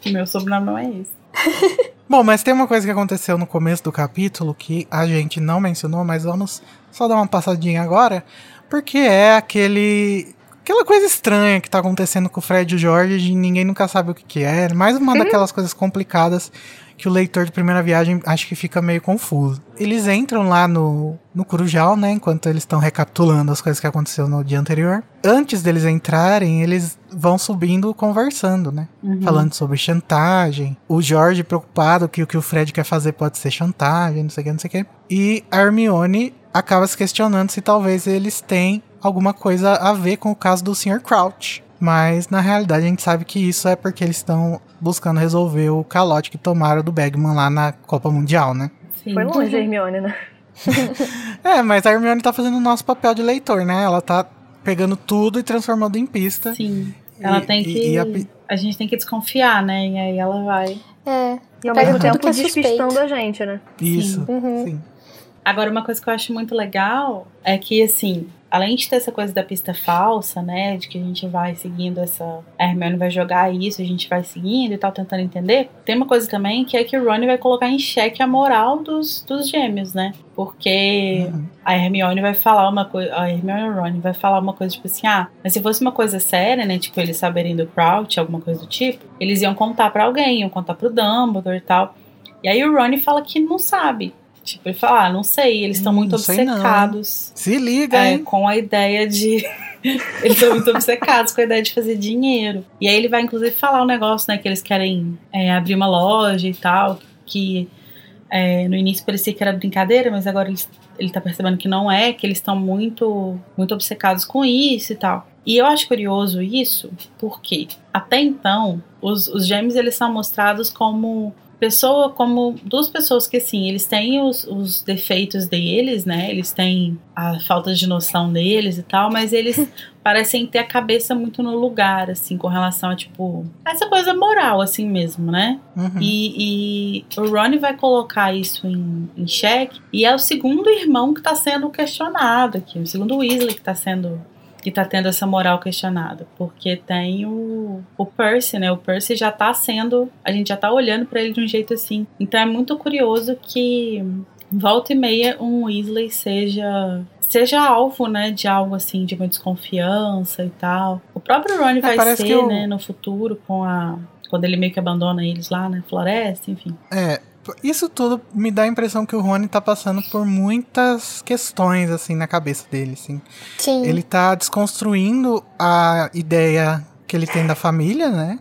Que meu sobrenome não é esse. [laughs] Bom, mas tem uma coisa que aconteceu no começo do capítulo que a gente não mencionou, mas vamos só dar uma passadinha agora, porque é aquele aquela coisa estranha que tá acontecendo com o Fred e o Jorge, de ninguém nunca sabe o que que é, mais uma daquelas coisas complicadas que o leitor de primeira viagem acho que fica meio confuso. Eles entram lá no, no Corujal, né, enquanto eles estão recapitulando as coisas que aconteceu no dia anterior. Antes deles entrarem, eles vão subindo conversando, né? falando sobre chantagem. O Jorge preocupado que o que o Fred quer fazer pode ser chantagem, não sei o que, não sei o que. E a Hermione acaba se questionando se talvez eles têm alguma coisa a ver com o caso do Sr. Crouch. Mas na realidade a gente sabe que isso é porque eles estão buscando resolver o calote que tomaram do Bagman lá na Copa Mundial, né? Sim. Foi longe a Hermione, né? [laughs] É, mas a Hermione tá fazendo o nosso papel de leitor, né? Ela tá pegando tudo e transformando em pista. Sim. Ela E- tem que. e a a... gente tem que desconfiar, né? E aí ela vai. É. E ao Pega mesmo tempo que é despistando a gente, né? Isso, Uhum. sim. Agora, uma coisa que eu acho muito legal é que, assim, além de ter essa coisa da pista falsa, né? De que a gente vai seguindo essa. A Hermione vai jogar isso, a gente vai seguindo e tal, tentando entender. Tem uma coisa também que é que o Ron vai colocar em xeque a moral dos, dos gêmeos, né? Porque uhum. a Hermione vai falar uma coisa. A Hermione e o Ron vai falar uma coisa tipo assim: ah, mas se fosse uma coisa séria, né? Tipo, eles saberem do Crouch, alguma coisa do tipo, eles iam contar para alguém, iam contar pro Dumbledore e tal. E aí o Ron fala que não sabe. Tipo, ele fala, ah, não sei, eles estão hum, muito obcecados. Se liga, é, hein? Com a ideia de. [laughs] eles estão muito obcecados com a ideia de fazer dinheiro. E aí ele vai, inclusive, falar um negócio, né? Que eles querem é, abrir uma loja e tal. Que é, no início parecia que era brincadeira, mas agora ele, ele tá percebendo que não é, que eles estão muito, muito obcecados com isso e tal. E eu acho curioso isso, porque até então os, os gêmeos eles são mostrados como pessoa como duas pessoas que assim, eles têm os, os defeitos deles, né? Eles têm a falta de noção deles e tal, mas eles [laughs] parecem ter a cabeça muito no lugar, assim, com relação a, tipo, essa coisa moral, assim mesmo, né? Uhum. E, e, o Ronnie vai colocar isso em, em xeque, e é o segundo irmão que tá sendo questionado aqui, o segundo Weasley que tá sendo que tá tendo essa moral questionada, porque tem o, o Percy, né? O Percy já tá sendo, a gente já tá olhando para ele de um jeito assim. Então é muito curioso que volta e meia um Weasley seja seja alvo, né, de algo assim, de uma desconfiança e tal. O próprio Ron é, vai ser, eu... né, no futuro com a quando ele meio que abandona eles lá na floresta, enfim. É, isso tudo me dá a impressão que o Rony tá passando por muitas questões, assim, na cabeça dele, assim. Sim. Ele tá desconstruindo a ideia que ele tem da família, né?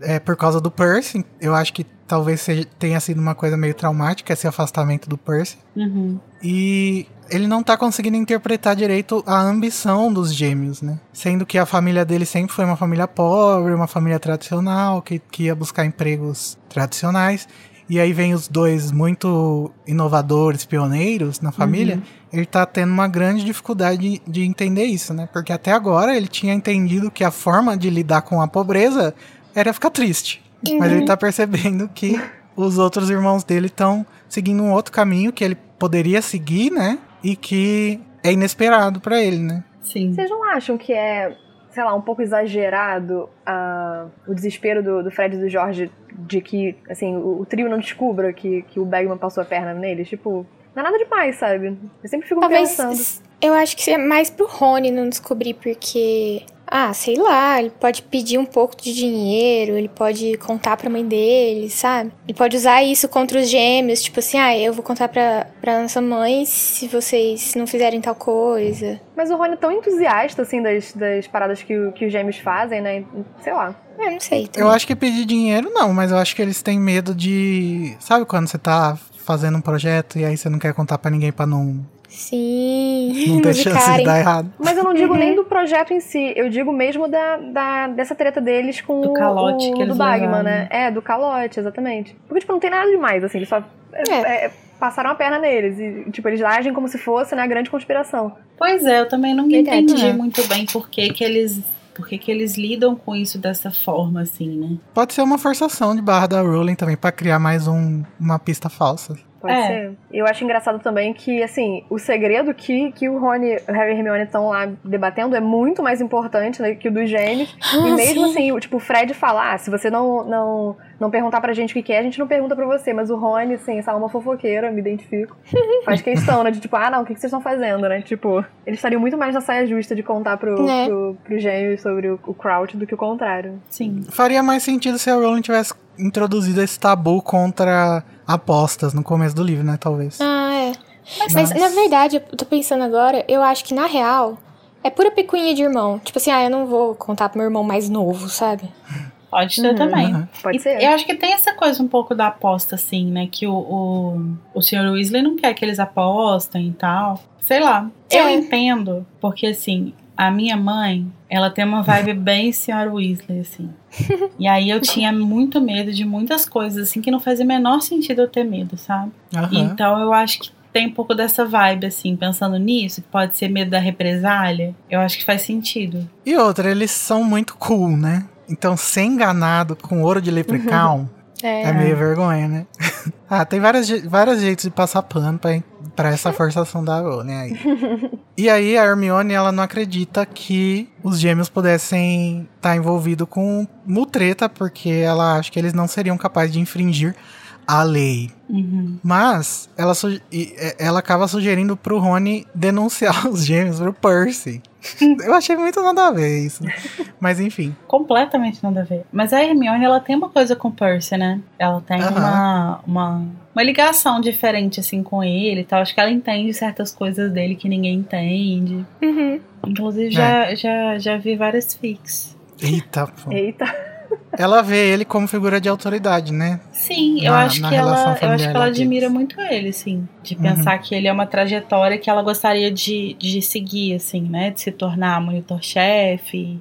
É por causa do Percy. Eu acho que talvez seja, tenha sido uma coisa meio traumática esse afastamento do Percy. Uhum. E ele não tá conseguindo interpretar direito a ambição dos gêmeos, né? Sendo que a família dele sempre foi uma família pobre, uma família tradicional, que, que ia buscar empregos tradicionais. E aí vem os dois muito inovadores, pioneiros na família. Uhum. Ele tá tendo uma grande dificuldade de, de entender isso, né? Porque até agora ele tinha entendido que a forma de lidar com a pobreza era ficar triste. Uhum. Mas ele tá percebendo que os outros irmãos dele estão seguindo um outro caminho que ele poderia seguir, né? E que é inesperado para ele, né? Sim. Vocês não acham que é sei lá, um pouco exagerado uh, o desespero do, do Fred e do Jorge de que, assim, o, o, trio não descubra que, que o Bagman passou a perna neles. Tipo, não é nada demais, sabe? Eu sempre fico Talvez, pensando. Eu acho que é mais pro Rony não descobrir, porque ah, sei lá, ele pode pedir um pouco de dinheiro, ele pode contar pra mãe dele, sabe? Ele pode usar isso contra os gêmeos, tipo assim, ah, eu vou contar pra, pra nossa mãe se vocês não fizerem tal coisa. Mas o Rony é tão entusiasta, assim, das, das paradas que, que os gêmeos fazem, né? Sei lá. Eu não sei. Também. Eu acho que pedir dinheiro não, mas eu acho que eles têm medo de. Sabe quando você tá fazendo um projeto e aí você não quer contar para ninguém para não Sim. Não [laughs] tem chance de dar errado. Mas eu não digo uhum. nem do projeto em si, eu digo mesmo da, da dessa treta deles com do calote o, que do Bagman, né? É, do calote, exatamente. Porque, tipo, não tem nada demais, assim, eles só é. É, é passaram a perna neles. E, tipo, eles agem como se fosse, né, a grande conspiração. Pois é, eu também não entendi é. muito bem por que, que eles por que, que eles lidam com isso dessa forma, assim, né? Pode ser uma forçação de barra da Rowling também para criar mais um, uma pista falsa. Pode é. ser. Eu acho engraçado também que, assim, o segredo que, que o Rony, o Harry e Hermione estão lá debatendo é muito mais importante né, que o dos gêmeos. Ah, e mesmo sim. assim, o, tipo, o Fred falar, ah, se você não, não, não perguntar pra gente o que, é, a gente não pergunta pra você. Mas o Rony, assim, essa alma fofoqueira, me identifico. [laughs] faz questão, né? De tipo, ah, não, o que, que vocês estão fazendo, né? Tipo, eles estariam muito mais na saia justa de contar pro, é. pro, pro gêmeo sobre o, o Crouch do que o contrário. Sim. Faria mais sentido se a Rowling tivesse introduzido esse tabu contra apostas no começo do livro, né? Talvez. Ah, é. Mas, Mas, na verdade, eu tô pensando agora, eu acho que na real é pura picuinha de irmão. Tipo assim, ah, eu não vou contar pro meu irmão mais novo, sabe? Pode ser uhum, também. Uhum. Pode e, ser. Eu acho que tem essa coisa um pouco da aposta, assim, né? Que o, o, o Sr. Weasley não quer que eles apostem e tal. Sei lá. É. Eu entendo, porque assim, a minha mãe, ela tem uma vibe [laughs] bem Sr. Weasley, assim. E aí eu tinha muito medo de muitas coisas, assim, que não fazia o menor sentido eu ter medo, sabe? Uhum. Então eu acho que tem um pouco dessa vibe, assim, pensando nisso, que pode ser medo da represália. Eu acho que faz sentido. E outra, eles são muito cool, né? Então, ser enganado com ouro de leprechaun [laughs] é. é meio vergonha, né? [laughs] ah, tem vários, vários jeitos de passar pano pra Pra essa [laughs] forçação da Rony aí. [laughs] e aí a Hermione, ela não acredita que os gêmeos pudessem estar tá envolvidos com mutreta, porque ela acha que eles não seriam capazes de infringir a lei. Uhum. Mas ela, ela acaba sugerindo pro Rony denunciar [laughs] os gêmeos pro Percy. [laughs] Eu achei muito nada a ver isso. Mas enfim. Completamente nada a ver. Mas a Hermione, ela tem uma coisa com o Percy, né? Ela tem uhum. uma, uma, uma ligação diferente, assim, com ele e tal. Acho que ela entende certas coisas dele que ninguém entende. Uhum. Inclusive, já, é. já, já vi várias fics. Eita, pô. Eita ela vê ele como figura de autoridade, né? Sim, na, eu acho que ela, eu acho que ela admira muito ele, sim, de uhum. pensar que ele é uma trajetória que ela gostaria de, de seguir, assim, né, de se tornar monitor-chefe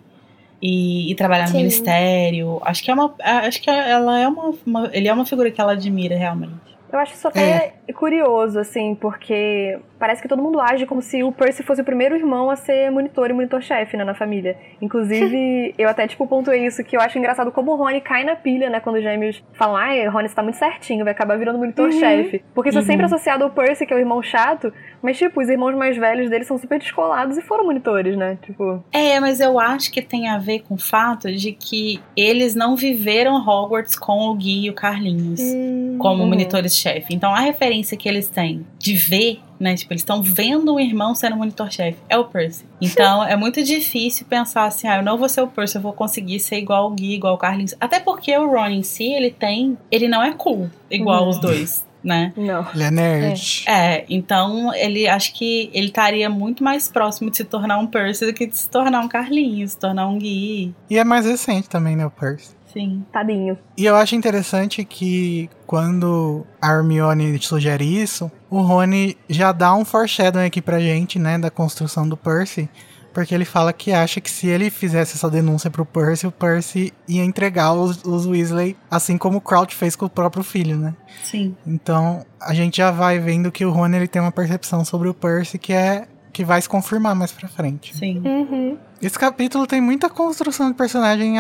e, e, trabalhar sim. no ministério. Acho que é uma, acho que ela é uma, uma, ele é uma figura que ela admira realmente. Eu acho isso até é. curioso, assim, porque parece que todo mundo age como se o Percy fosse o primeiro irmão a ser monitor e monitor-chefe, né, na família. Inclusive, [laughs] eu até, tipo, pontuei isso, que eu acho engraçado como o Rony cai na pilha, né, quando os gêmeos falam, ai, Rony, você tá muito certinho, vai acabar virando monitor-chefe. Uhum. Porque isso uhum. é sempre uhum. associado ao Percy, que é o irmão chato, mas, tipo, os irmãos mais velhos dele são super descolados e foram monitores, né, tipo... É, mas eu acho que tem a ver com o fato de que eles não viveram Hogwarts com o Gui e o Carlinhos uhum. como monitores chefe. Então a referência que eles têm de ver, né? Tipo, eles estão vendo um irmão sendo monitor-chefe. É o Percy. Então é muito difícil pensar assim, ah, eu não vou ser o Percy, eu vou conseguir ser igual o Gui, igual o Carlinhos. Até porque o Ron em si, ele tem. Ele não é cool, igual uhum. os dois. Né? Não. Ele é nerd. É. é, então ele acho que ele estaria muito mais próximo de se tornar um Percy do que de se tornar um Carlinhos, se tornar um Gui. E é mais recente também, né, o Percy. Sim. Tadinho. E eu acho interessante que quando a Hermione sugere isso, o Rony já dá um foreshadowing aqui pra gente, né, da construção do Percy. Porque ele fala que acha que se ele fizesse essa denúncia pro Percy, o Percy ia entregar os, os Weasley, assim como o Crouch fez com o próprio filho, né? Sim. Então, a gente já vai vendo que o Rony ele tem uma percepção sobre o Percy que é que vai se confirmar mais pra frente. Sim. Uhum. Esse capítulo tem muita construção de personagem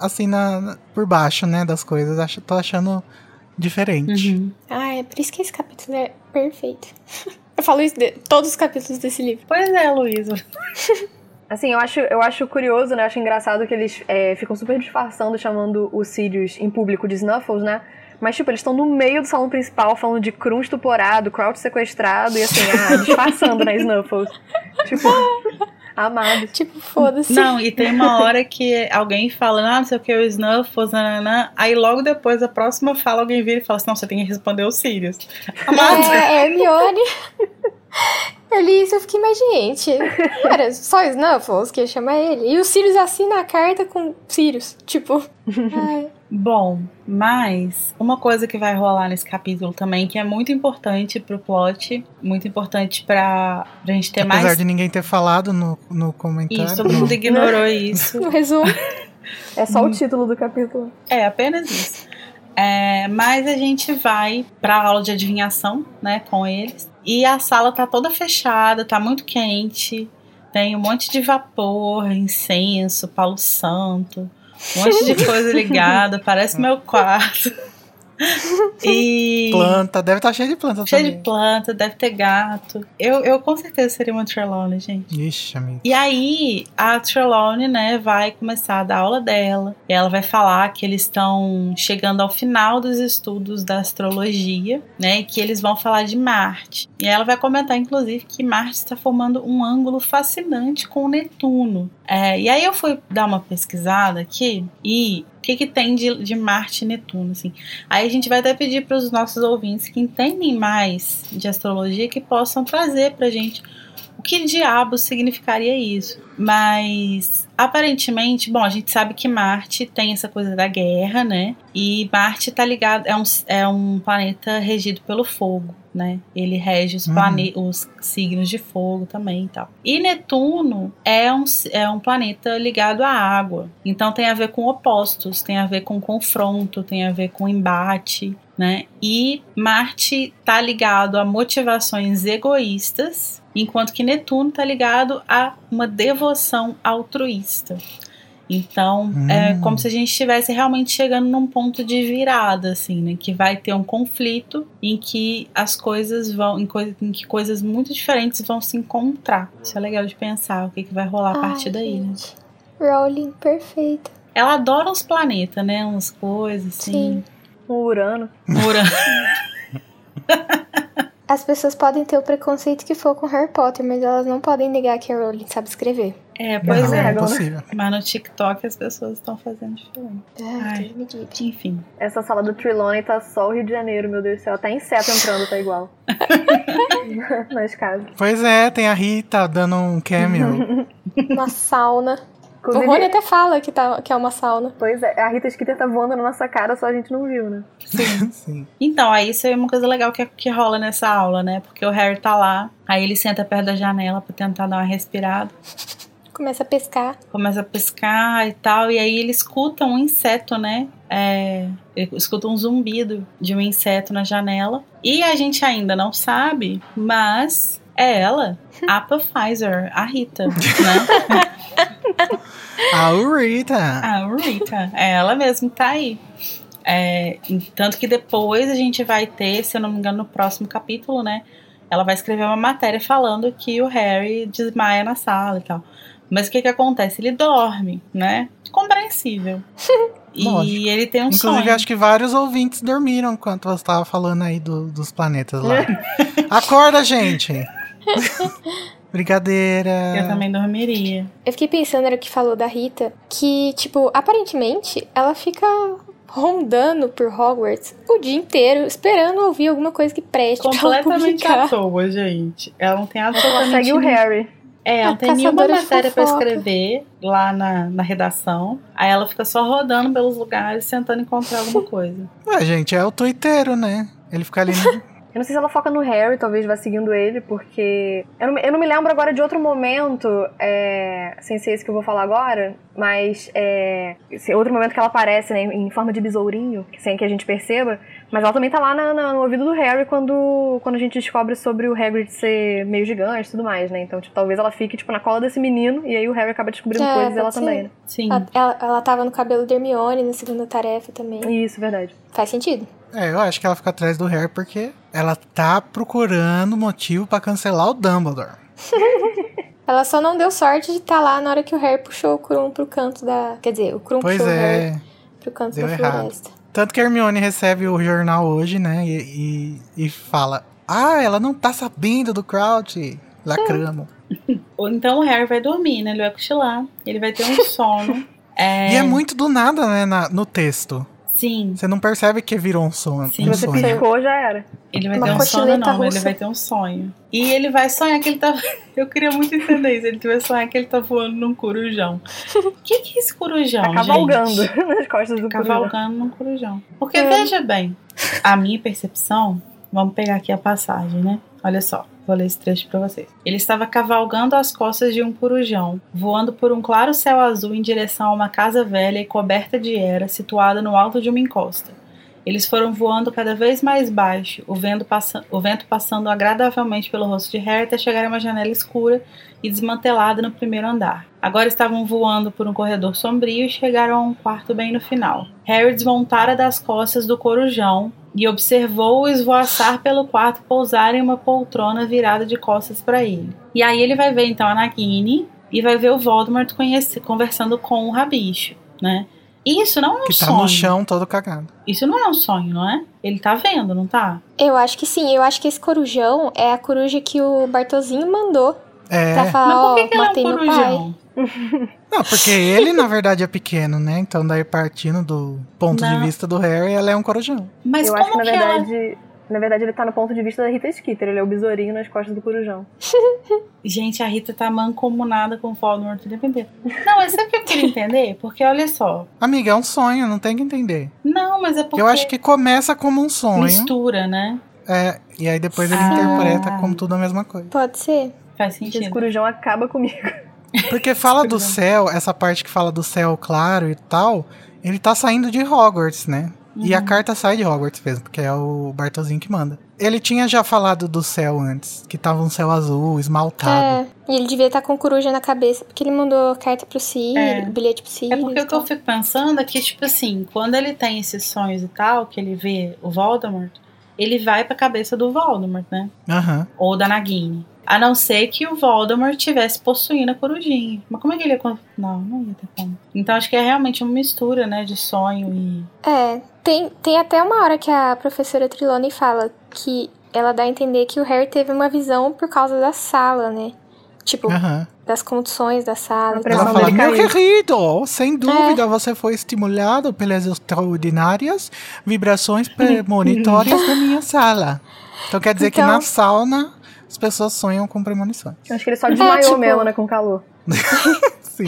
assim na, por baixo, né, das coisas. Acho, tô achando diferente. Uhum. Ah, é por isso que esse capítulo é perfeito. [laughs] Eu falo isso de todos os capítulos desse livro. Pois é, Luísa. [laughs] Assim, eu acho, eu acho curioso, né? Eu acho engraçado que eles é, ficam super disfarçando, chamando os Sirius em público de Snuffles, né? Mas, tipo, eles estão no meio do salão principal falando de Krum estuporado, Crouch sequestrado e assim, ah, disfarçando, né, [laughs] Snuffles? Tipo. Amado. [laughs] Tipo, foda-se. Não, e tem uma hora que alguém fala, ah, não sei o que, o Snuffles, nananã. Aí logo depois, a próxima fala, alguém vira e fala assim, não, você tem que responder os Sirius. Amado. É, é Hermione. [laughs] Eu li isso e fiquei, mas gente, era só Snuffles que ia chamar ele. E o Sirius assina a carta com Sirius. Tipo, [laughs] ai. Bom, mas uma coisa que vai rolar nesse capítulo também, que é muito importante pro plot, muito importante pra, pra gente ter Apesar mais. Apesar de ninguém ter falado no, no comentário. Isso, todo mundo ignorou isso. [laughs] No resumo. É só o título do capítulo. É, apenas isso. É, mas a gente vai pra aula de adivinhação, né, com eles. E a sala tá toda fechada, tá muito quente. Tem um monte de vapor, incenso, palo santo. Um monte de coisa ligada, parece [laughs] meu quarto. [laughs] E. Planta, deve estar tá cheio de planta cheio também. de planta, deve ter gato. Eu, eu com certeza seria uma Trelawney, gente. Ixi, amigo. E aí, a Trelawney, né, vai começar a dar aula dela. E ela vai falar que eles estão chegando ao final dos estudos da astrologia, né, e que eles vão falar de Marte. E ela vai comentar, inclusive, que Marte está formando um ângulo fascinante com Netuno. É, e aí eu fui dar uma pesquisada aqui e o que, que tem de, de Marte e Netuno, assim. Aí a gente vai até pedir para os nossos ouvintes que entendem mais de astrologia que possam trazer para gente o que diabo significaria isso. Mas aparentemente, bom, a gente sabe que Marte tem essa coisa da guerra, né? E Marte tá ligado, é um, é um planeta regido pelo fogo, né? Ele rege os, uhum. os signos de fogo também e tal. E Netuno é um, é um planeta ligado à água. Então tem a ver com opostos, tem a ver com confronto, tem a ver com embate, né? E Marte tá ligado a motivações egoístas enquanto que Netuno está ligado a uma devoção altruísta. Então, é como se a gente estivesse realmente chegando num ponto de virada, assim, né? Que vai ter um conflito em que as coisas vão, em, coi em que coisas muito diferentes vão se encontrar. Isso é legal de pensar, o que, que vai rolar a partir Ai, daí, né? gente. Rowling, perfeita. Ela adora uns planetas, né? Umas coisas, assim. Sim. Um Urano. Urano. [laughs] As pessoas podem ter o preconceito que for com Harry Potter, mas elas não podem negar que a Rowling sabe escrever. É, pois não, é. é impossível. Mas no TikTok as pessoas estão fazendo diferente. Ai, Ai. Enfim. Essa sala do Trelawney tá só o Rio de Janeiro, meu Deus do céu. Até inseto entrando tá igual. [laughs] Nas casas. Pois é, tem a Rita dando um cameo. [laughs] Uma sauna. O Inclusive, Rony até fala que, tá, que é uma sauna. Pois é, a Rita Skeeter tá voando na nossa cara, só a gente não viu, né? Sim. [laughs] Sim. Então, aí isso é uma coisa legal que, que rola nessa aula, né? Porque o Harry tá lá, aí ele senta perto da janela pra tentar dar uma respirada, Começa a pescar. começa a pescar e tal, e aí ele escuta um inseto, né? É, ele escuta um zumbido de um inseto na janela. E a gente ainda não sabe, mas é ela, a Pfizer, a Rita, né? [laughs] A Rita. A Rita, é ela mesmo tá aí. É, tanto que depois a gente vai ter, se eu não me engano, no próximo capítulo, né? Ela vai escrever uma matéria falando que o Harry desmaia na sala e tal. Mas o que que acontece? Ele dorme, né? Compreensível. [laughs] e Lógico. ele tem um Inclusive, sonho. acho que vários ouvintes dormiram enquanto você tava falando aí do- dos planetas lá. Acorda, gente! [laughs] Brincadeira. Eu também dormiria. Eu fiquei pensando, era o que falou da Rita, que, tipo, aparentemente, ela fica rondando por Hogwarts o dia inteiro, esperando ouvir alguma coisa que preste pra ela Completamente à toa, gente. Ela não tem Ela absolutamente segue o Harry. É, ela A tem nenhuma matéria pra fofoca. escrever lá na, na redação. Aí ela fica só rodando pelos lugares, tentando encontrar alguma coisa. Ué, gente, é o twitteiro, né? Ele fica ali. [laughs] Eu não sei se ela foca no Harry, talvez vá seguindo ele, porque. Eu não, me- eu não me lembro agora de outro momento, é, sem ser esse que eu vou falar agora, mas é, esse outro momento que ela aparece, né, em forma de besourinho, sem que a gente perceba, mas ela também tá lá na- na- no ouvido do Harry quando, quando a gente descobre sobre o Hagrid ser meio gigante e tudo mais, né? Então, tipo, talvez ela fique, tipo, na cola desse menino, e aí o Harry acaba descobrindo É, coisas e ela ser. também, né? Sim. Ela, ela, ela tava no cabelo da Hermione na segunda tarefa também. Isso, verdade. Faz sentido. É, eu acho que ela fica atrás do Harry porque ela tá procurando motivo pra cancelar o Dumbledore. [laughs] Ela só não deu sorte de estar lá na hora que o Harry puxou o Krum pro canto da. Quer dizer, o Krum Pois puxou o Harry é. pro canto deu da errado. floresta. Tanto que a Hermione recebe o jornal hoje, né? E, e, e fala: Ah, ela não tá sabendo do Crouch. Lacramo. [laughs] Ou então o Harry vai dormir, né? Ele vai cochilar. Ele vai ter um [laughs] sono. É, E é muito do nada, né? na- no texto. Sim. Você não percebe que virou um sonho. Sim. um Se você sonho. piscou, já era. Ele vai Uma ter um cochileta não, ele russa. vai ter um sonho. E ele vai sonhar que ele tá. [laughs] Eu queria muito entender isso. Ele vai sonhar que ele tá voando num corujão. O [laughs] que, que é esse corujão? Tá cavalgando gente? [laughs] nas costas do corujão. Cavalgando num corujão. Porque É. veja bem, a minha percepção. Vamos pegar aqui a passagem, né? Olha só. Vou ler esse trecho pra vocês. Ele estava cavalgando às costas de um corujão, voando por um claro céu azul em direção a uma casa velha e coberta de era situada no alto de uma encosta. Eles foram voando cada vez mais baixo, o vento, passa o vento passando agradavelmente pelo rosto de Harry até chegar a uma janela escura e desmantelada no primeiro andar. Agora estavam voando por um corredor sombrio e chegaram a um quarto bem no final. Harry desmontara das costas do corujão e observou-o esvoaçar pelo quarto pousar em uma poltrona virada de costas para ele. E aí ele vai ver então a Nagini e vai ver o Voldemort conhece- conversando com o Rabicho, né? Isso não é um Que tá sonho. no chão todo cagado. Isso não é um sonho, não é? Ele tá vendo, não tá? Eu acho que sim, eu acho que esse corujão é a coruja que o Bartozinho mandou É. pra falar, Mas por que, que ele é um corujão? [laughs] Não, porque ele, na verdade, é pequeno, né? Então, daí partindo do ponto Não. de vista do Harry, ela é um corujão. Mas eu como acho que, na que ela... verdade, na verdade, ele tá no ponto de vista da Rita Skeeter. Ele é o besourinho nas costas do corujão. [laughs] Gente, a Rita tá mancomunada com o Voldemort o tempo inteiro. Não, mas sabe o que eu queria entender? Porque olha só. Amiga, é um sonho, não tem que entender. Não, mas é porque Eu acho que começa como um sonho. mistura, né? É, e aí depois ele Ah. interpreta como tudo a mesma coisa. Pode ser. Faz Esse sentido. corujão acaba comigo. Porque fala do céu, essa parte que fala do céu claro e tal, ele tá saindo de Hogwarts, né? E a carta sai de Hogwarts mesmo, porque é o Bartolzinho que manda. Ele tinha já falado do céu antes, que tava um céu azul, esmaltado. É, e ele devia estar com coruja na cabeça, porque ele mandou carta pro Sirius, É. bilhete pro Sirius. É porque o que eu fico pensando é que, tipo assim, quando ele tem esses sonhos e tal, que ele vê o Voldemort, ele vai pra cabeça do Voldemort, né? Aham. Ou da Nagini. A não ser que o Voldemort tivesse possuindo a corujinha. Mas como é que ele ia. Não, não ia ter como. Então acho que é realmente uma mistura, né? De sonho e. É, tem, tem até uma hora que a professora Trelawney fala que ela dá a entender que o Harry teve uma visão por causa da sala, né? Tipo, Aham. das condições da sala. Ela fala, meu caiu." querido, sem dúvida você foi estimulado pelas extraordinárias vibrações [laughs] premonitórias da minha sala. Então quer dizer que Então- na sauna as pessoas sonham com premonições. Acho que ele só desmaiou tipo- mesmo, né, com calor. [laughs] Sim.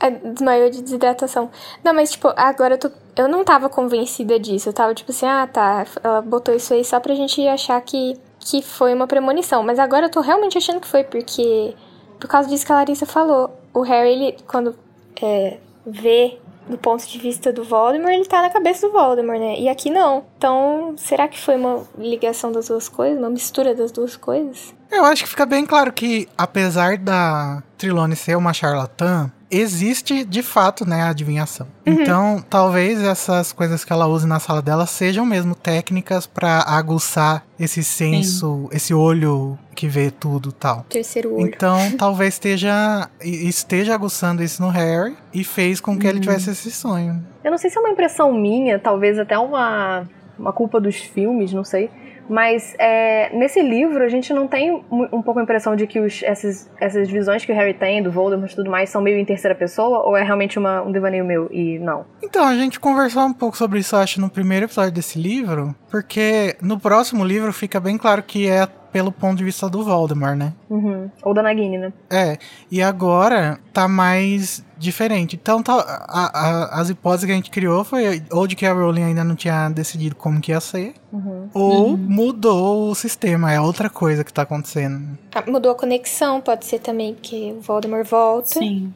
É, desmaiou de desidratação. Não, mas tipo, agora eu tô. Eu não tava convencida disso. Eu tava tipo assim, ah, tá. Ela botou isso aí só pra gente achar que, que foi uma premonição. Mas agora eu tô realmente achando que foi, porque. Por causa disso que a Larissa falou. O Harry, ele, quando é, vê do ponto de vista do Voldemort, ele tá na cabeça do Voldemort, né? E aqui não. Então, será que foi uma ligação das duas coisas? Uma mistura das duas coisas? Eu acho que fica bem claro que, apesar da Trilone ser uma charlatã, existe de fato, né, a adivinhação. Então, talvez essas coisas que ela use na sala dela sejam mesmo técnicas pra aguçar esse senso, esse olho que vê tudo tal. Terceiro olho. Então, [laughs] talvez esteja esteja aguçando isso no Harry e fez com que ele tivesse esse sonho. Eu não sei se é uma impressão minha, talvez até uma, uma culpa dos filmes, não sei. Mas é, nesse livro a gente não tem um pouco a impressão de que os, essas, essas visões que o Harry tem do Voldemort e tudo mais são meio em terceira pessoa? Ou é realmente uma, um devaneio meu e não? Então, a gente conversou um pouco sobre isso, acho, no primeiro episódio desse livro, porque no próximo livro fica bem claro que é pelo ponto de vista do Voldemort, né? Uhum. Ou da Nagini, né? É, e agora tá mais diferente. Então, tá, a- a- as hipóteses que a gente criou foi ou de que a Rowling ainda não tinha decidido como que ia ser, Uhum. ou Uhum. mudou o sistema, é outra coisa que tá acontecendo. Ah, mudou a conexão, pode ser também, porque o Voldemort volta. Sim.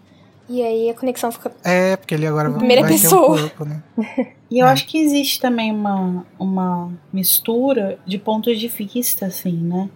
E aí a conexão fica. É, porque ele agora vai Primeira vai pessoa. ter um corpo, né? [laughs] E eu É. acho que existe também uma, uma mistura de pontos de vista, assim, né?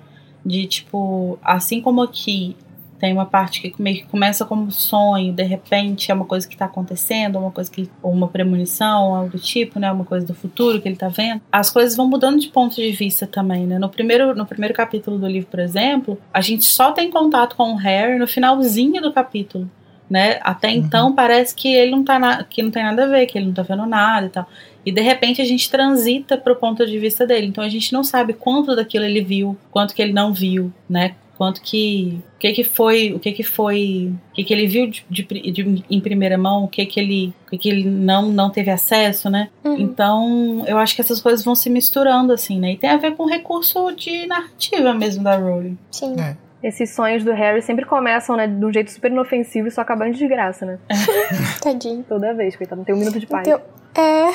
De tipo, assim como aqui tem uma parte que meio que começa como sonho, de repente é uma coisa que tá acontecendo, uma coisa que. ou uma premonição, algo do tipo, né? Uma coisa do futuro que ele tá vendo. As coisas vão mudando de ponto de vista também, né? No primeiro, no primeiro capítulo do livro, por exemplo, a gente só tem contato com o Harry no finalzinho do capítulo. Né? Até então parece que ele não tá na, que não tem nada a ver, que ele não tá vendo nada e tal. E de repente a gente transita pro ponto de vista dele. Então a gente não sabe quanto daquilo ele viu, quanto que ele não viu, né? Quanto que. O que que foi. O que que foi. O que que ele viu de, de, de- em primeira mão, o que que ele. O que que ele não, não teve acesso, né? Uhum. Então, eu acho que essas coisas vão se misturando, assim, né? E tem a ver com o recurso de narrativa mesmo da Rowling. Sim. É. Esses sonhos do Harry sempre começam, né, de um jeito super inofensivo e só acabam de graça, né? [laughs] Tadinho. Toda vez, coitado. Não tem um minuto de paz. Então, é.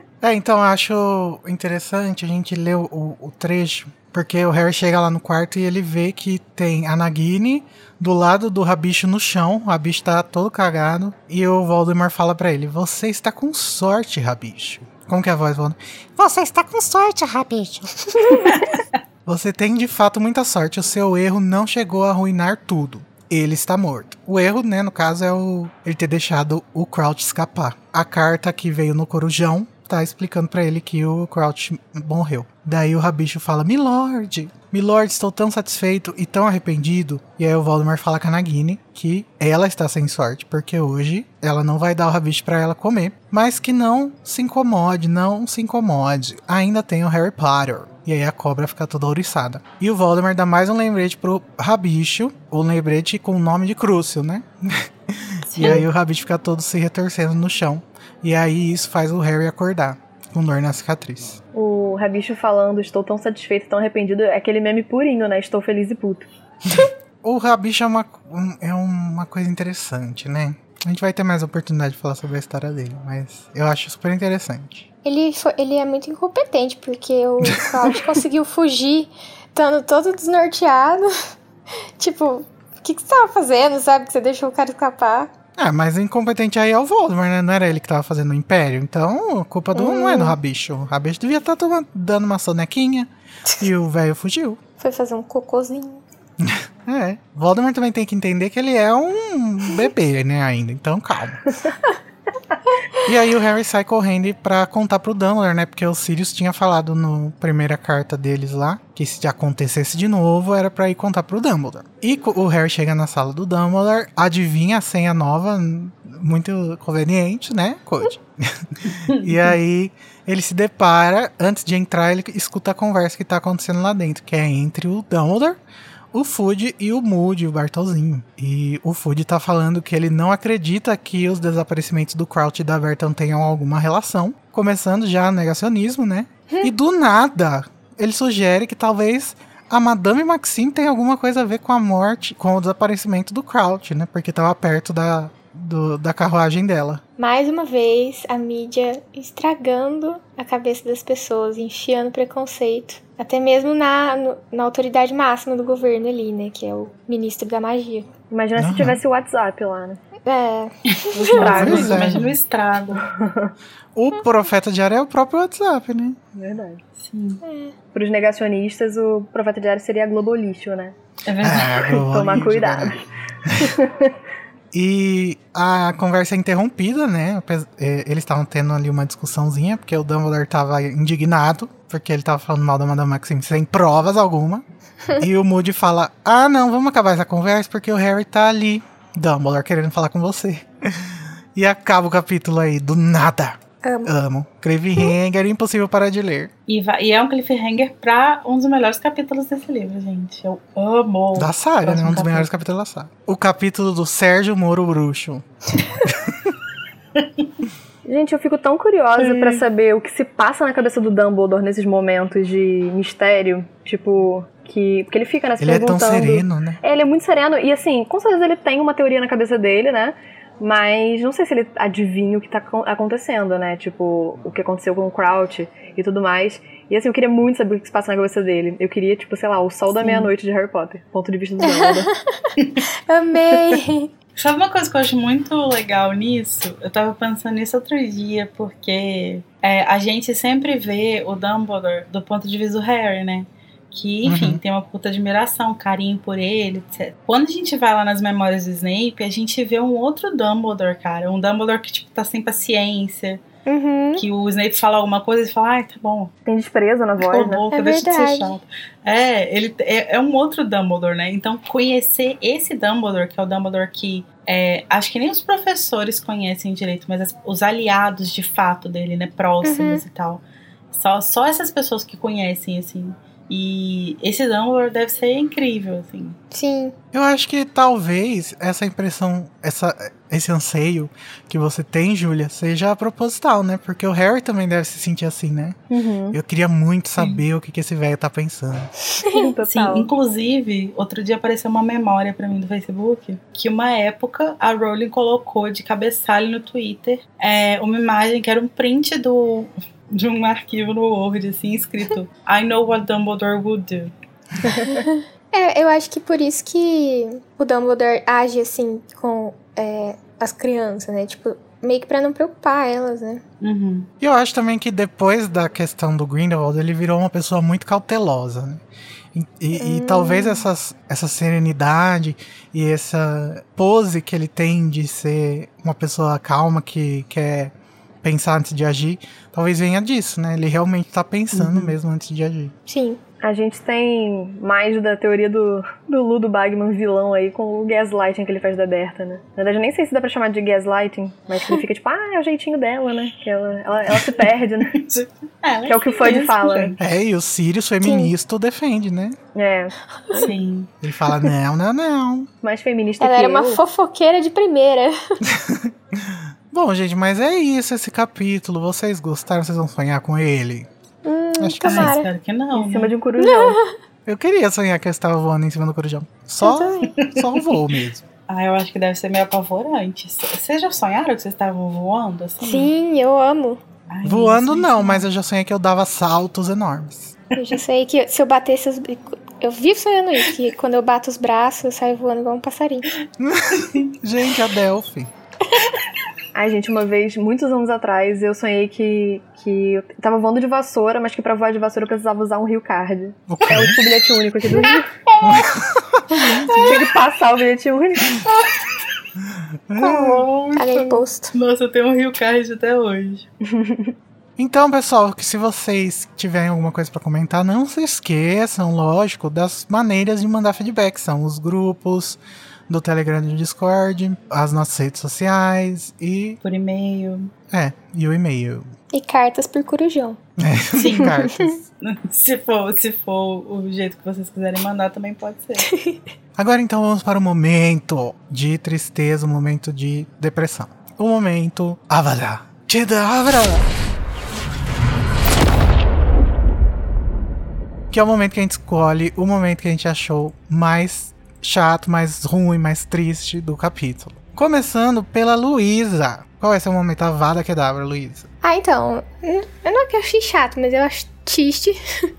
[laughs] É, então eu acho interessante a gente ler o, o trecho, porque o Harry chega lá no quarto e ele vê que tem a Nagini do lado do Rabicho no chão, o Rabicho tá todo cagado, e o Voldemort fala pra ele, você está com sorte, Rabicho. Como que é a voz, Voldemort? Você está com sorte, Rabicho. [laughs] Você tem de fato muita sorte, o seu erro não chegou a arruinar tudo. Ele está morto. O erro, né, no caso, é o ele ter deixado o Crouch escapar. A carta que veio no corujão tá explicando pra ele que o Crouch morreu. Daí o Rabicho fala: Milord, Milord, estou tão satisfeito e tão arrependido. E aí o Voldemort fala com a Nagini que ela está sem sorte, porque hoje ela não vai dar o Rabicho pra ela comer. Mas que não se incomode, não se incomode. Ainda tem o Harry Potter. E aí a cobra fica toda ouriçada. E o Voldemort dá mais um lembrete pro Rabicho, um lembrete com o nome de Crucial, né? [laughs] E aí o Rabicho fica todo se retorcendo no chão. E aí isso faz o Harry acordar, com dor na cicatriz. O Rabicho falando, estou tão satisfeito, tão arrependido, é aquele meme purinho, né? Estou feliz e puto. [laughs] O Rabicho é uma, um- é uma coisa interessante, né? A gente vai ter mais oportunidade de falar sobre a história dele, mas eu acho super interessante. Ele, foi, ele é muito incompetente, porque o Cloud [laughs] conseguiu fugir, estando todo desnorteado. [laughs] tipo, o que, que você tava fazendo, sabe? Que você deixou o cara escapar. Ah, mas o incompetente aí é o Voldemort, né? Não era ele que tava fazendo o Império. Então, a culpa do, não é do Rabicho. O Rabicho devia estar dando uma sonequinha e o velho fugiu. [laughs] Foi fazer um cocôzinho. [laughs] É. Voldemort também tem que entender que ele é um bebê, né, ainda. Então, calma. [laughs] E aí o Harry sai correndo pra contar pro Dumbledore, né? Porque o Sirius tinha falado na primeira carta deles lá que se acontecesse de novo era pra ir contar pro Dumbledore. E o Harry chega na sala do Dumbledore, adivinha a senha nova, muito conveniente, né, Code? [laughs] e aí ele se depara, antes de entrar, ele escuta a conversa que tá acontecendo lá dentro, que é entre o Dumbledore, o Food e o Moody, o Bartolzinho. E o Food tá falando que ele não acredita que os desaparecimentos do Crouch e da Berton tenham alguma relação. Começando já negacionismo, né? E do nada, ele sugere que talvez a Madame Maxime tenha alguma coisa a ver com a morte, com o desaparecimento do Crouch, né? Porque tava perto da, do, da carruagem dela. Mais uma vez, a mídia estragando a cabeça das pessoas, enfiando preconceito. Até mesmo na, no, na autoridade máxima do governo ali, né? Que é o ministro da magia. Imagina uhum. se tivesse o WhatsApp lá, né? É. O [laughs] estrago, é. imagina o estrago. [laughs] o profeta diário é o próprio WhatsApp, né? Verdade. Sim. É. Para os negacionistas, o profeta diário seria Globolixo, né? É verdade. É, [laughs] Tomar cuidado. E a conversa é interrompida, né? Eles estavam tendo ali uma discussãozinha, porque o Dumbledore estava indignado, porque ele estava falando mal da Madame Maxime sem provas alguma. e o Moody fala: Ah, não, vamos acabar essa conversa, porque o Harry tá ali. Dumbledore querendo falar com você. [laughs] e acaba o capítulo aí, do nada. Amo. Amo. Cliffhanger, impossível parar de ler. E, e, é um cliffhanger pra um dos melhores capítulos desse livro, gente. Eu amo. Da saga, né? Um dos capítulo. melhores capítulos da saga. O capítulo do Sérgio Moro Bruxo. [laughs] Gente, eu fico tão curiosa para saber o que se passa na cabeça do Dumbledore nesses momentos de mistério. Tipo, que. Porque ele fica, né? Se ele perguntando. é tão sereno, né? É, ele é muito sereno. E assim, com certeza ele tem uma teoria na cabeça dele, né? Mas não sei se ele adivinha o que tá acontecendo, né? Tipo, o que aconteceu com o Crouch e tudo mais. E assim, eu queria muito saber o que se passa na cabeça dele. Eu queria, tipo, sei lá, o sol Sim. da meia-noite de Harry Potter. Ponto de vista do Dumbledore. [laughs] Amei! Sabe uma coisa que eu acho muito legal nisso? Eu tava pensando nisso outro dia, porque é, a gente sempre vê o Dumbledore do ponto de vista do Harry, né? Que, enfim, uhum. tem uma puta admiração, carinho por ele, etc. Quando a gente vai lá nas memórias do Snape, a gente vê um outro Dumbledore, cara. Um Dumbledore que, tipo, tá sem paciência. Uhum. Que o Snape fala alguma coisa e fala, ai, tá bom. Tem desprezo na voz, né? É deixa de ser chato. É, ele é, é, um outro Dumbledore, né? Então, conhecer esse Dumbledore, que é o Dumbledore que é, acho que nem os professores conhecem direito, mas as, os aliados de fato dele, né? Próximos uhum. e tal. Só, só essas pessoas que conhecem, assim. E esse Dumbledore deve ser incrível, assim. Sim. Eu acho que talvez essa impressão, essa, esse anseio que você tem, Júlia, seja proposital, né? Porque o Harry também deve se sentir assim, né? Uhum. Eu queria muito saber Sim. o que, que esse velho tá pensando. Sim, [laughs] inclusive, outro dia apareceu uma memória para mim do Facebook que uma época a Rowling colocou de cabeçalho no Twitter é, uma imagem que era um print do de um arquivo no Word, assim, escrito I know what Dumbledore would do. [laughs] é, eu acho que por isso que o Dumbledore age assim com é, as crianças, né? Tipo, meio que pra não preocupar elas, né? Uhum. E eu acho também que depois da questão do Grindelwald, ele virou uma pessoa muito cautelosa, né? E, e, hum. e, talvez essas, essa serenidade e essa pose que ele tem de ser uma pessoa calma que quer pensar antes de agir, talvez venha disso, né? Ele realmente tá pensando uhum. mesmo antes de agir. Sim. A gente tem mais da teoria do, do Ludo Bagman vilão aí com o gaslighting que ele faz da Berta, né? Na verdade, eu nem sei se dá pra chamar de gaslighting, mas que ele fica tipo, [laughs] ah, é o jeitinho dela, né? Que ela, ela, ela se perde, né? [laughs] é, que é o que o Fudge fala. Né? É, e o Sirius feminista defende, né? É. Sim. Ele fala, não, não, não. Mais feminista ela que era eu. uma fofoqueira de primeira. [laughs] Bom, gente, mas é isso esse capítulo. Vocês gostaram? Vocês vão sonhar com ele? Hum, Acho que tomara. espero que não. Em cima né? de um [laughs] corujão. Eu queria sonhar que eu estava voando em cima do corujão. Só, [laughs] só um voo mesmo. Ah, eu acho que deve ser meio apavorante. Vocês já sonharam que vocês estavam voando assim? Sim, eu amo. Ai, Voando não, não, mas eu já sonhei que eu dava saltos enormes. Eu já sei que se eu batesse os. Eu vivo sonhando isso, que quando eu bato os braços, eu saio voando igual um passarinho. [laughs] Gente, a Delphi. Ai, gente, uma vez, muitos anos atrás, eu sonhei que, que eu tava voando de vassoura, mas que pra voar de vassoura eu precisava usar um Rio Card. É o tipo bilhete único aqui do Rio. [laughs] Tinha que passar o bilhete único. Paguei imposto. Nossa, eu tenho um Rio Card até hoje. [laughs] Então, pessoal, que se vocês tiverem alguma coisa pra comentar, não se esqueçam, lógico, das maneiras de mandar feedback. São os grupos do Telegram e do Discord, as nossas redes sociais e. Por e-mail. É, e o e-mail. E cartas por corujão. É, [laughs] Sim. cartas. [laughs] Se for, se for o jeito que vocês quiserem mandar, também pode ser. [laughs] Agora então vamos para o momento de tristeza, o momento de depressão. O momento Avada Kedavra! Que é o momento que a gente escolhe, o momento que a gente achou mais chato, mais ruim, mais triste do capítulo. Começando pela Luísa. Qual é seu momento Avada Kedavra, Luísa? Ah, então. Eu não é que eu achei chato, mas eu acho triste. [laughs]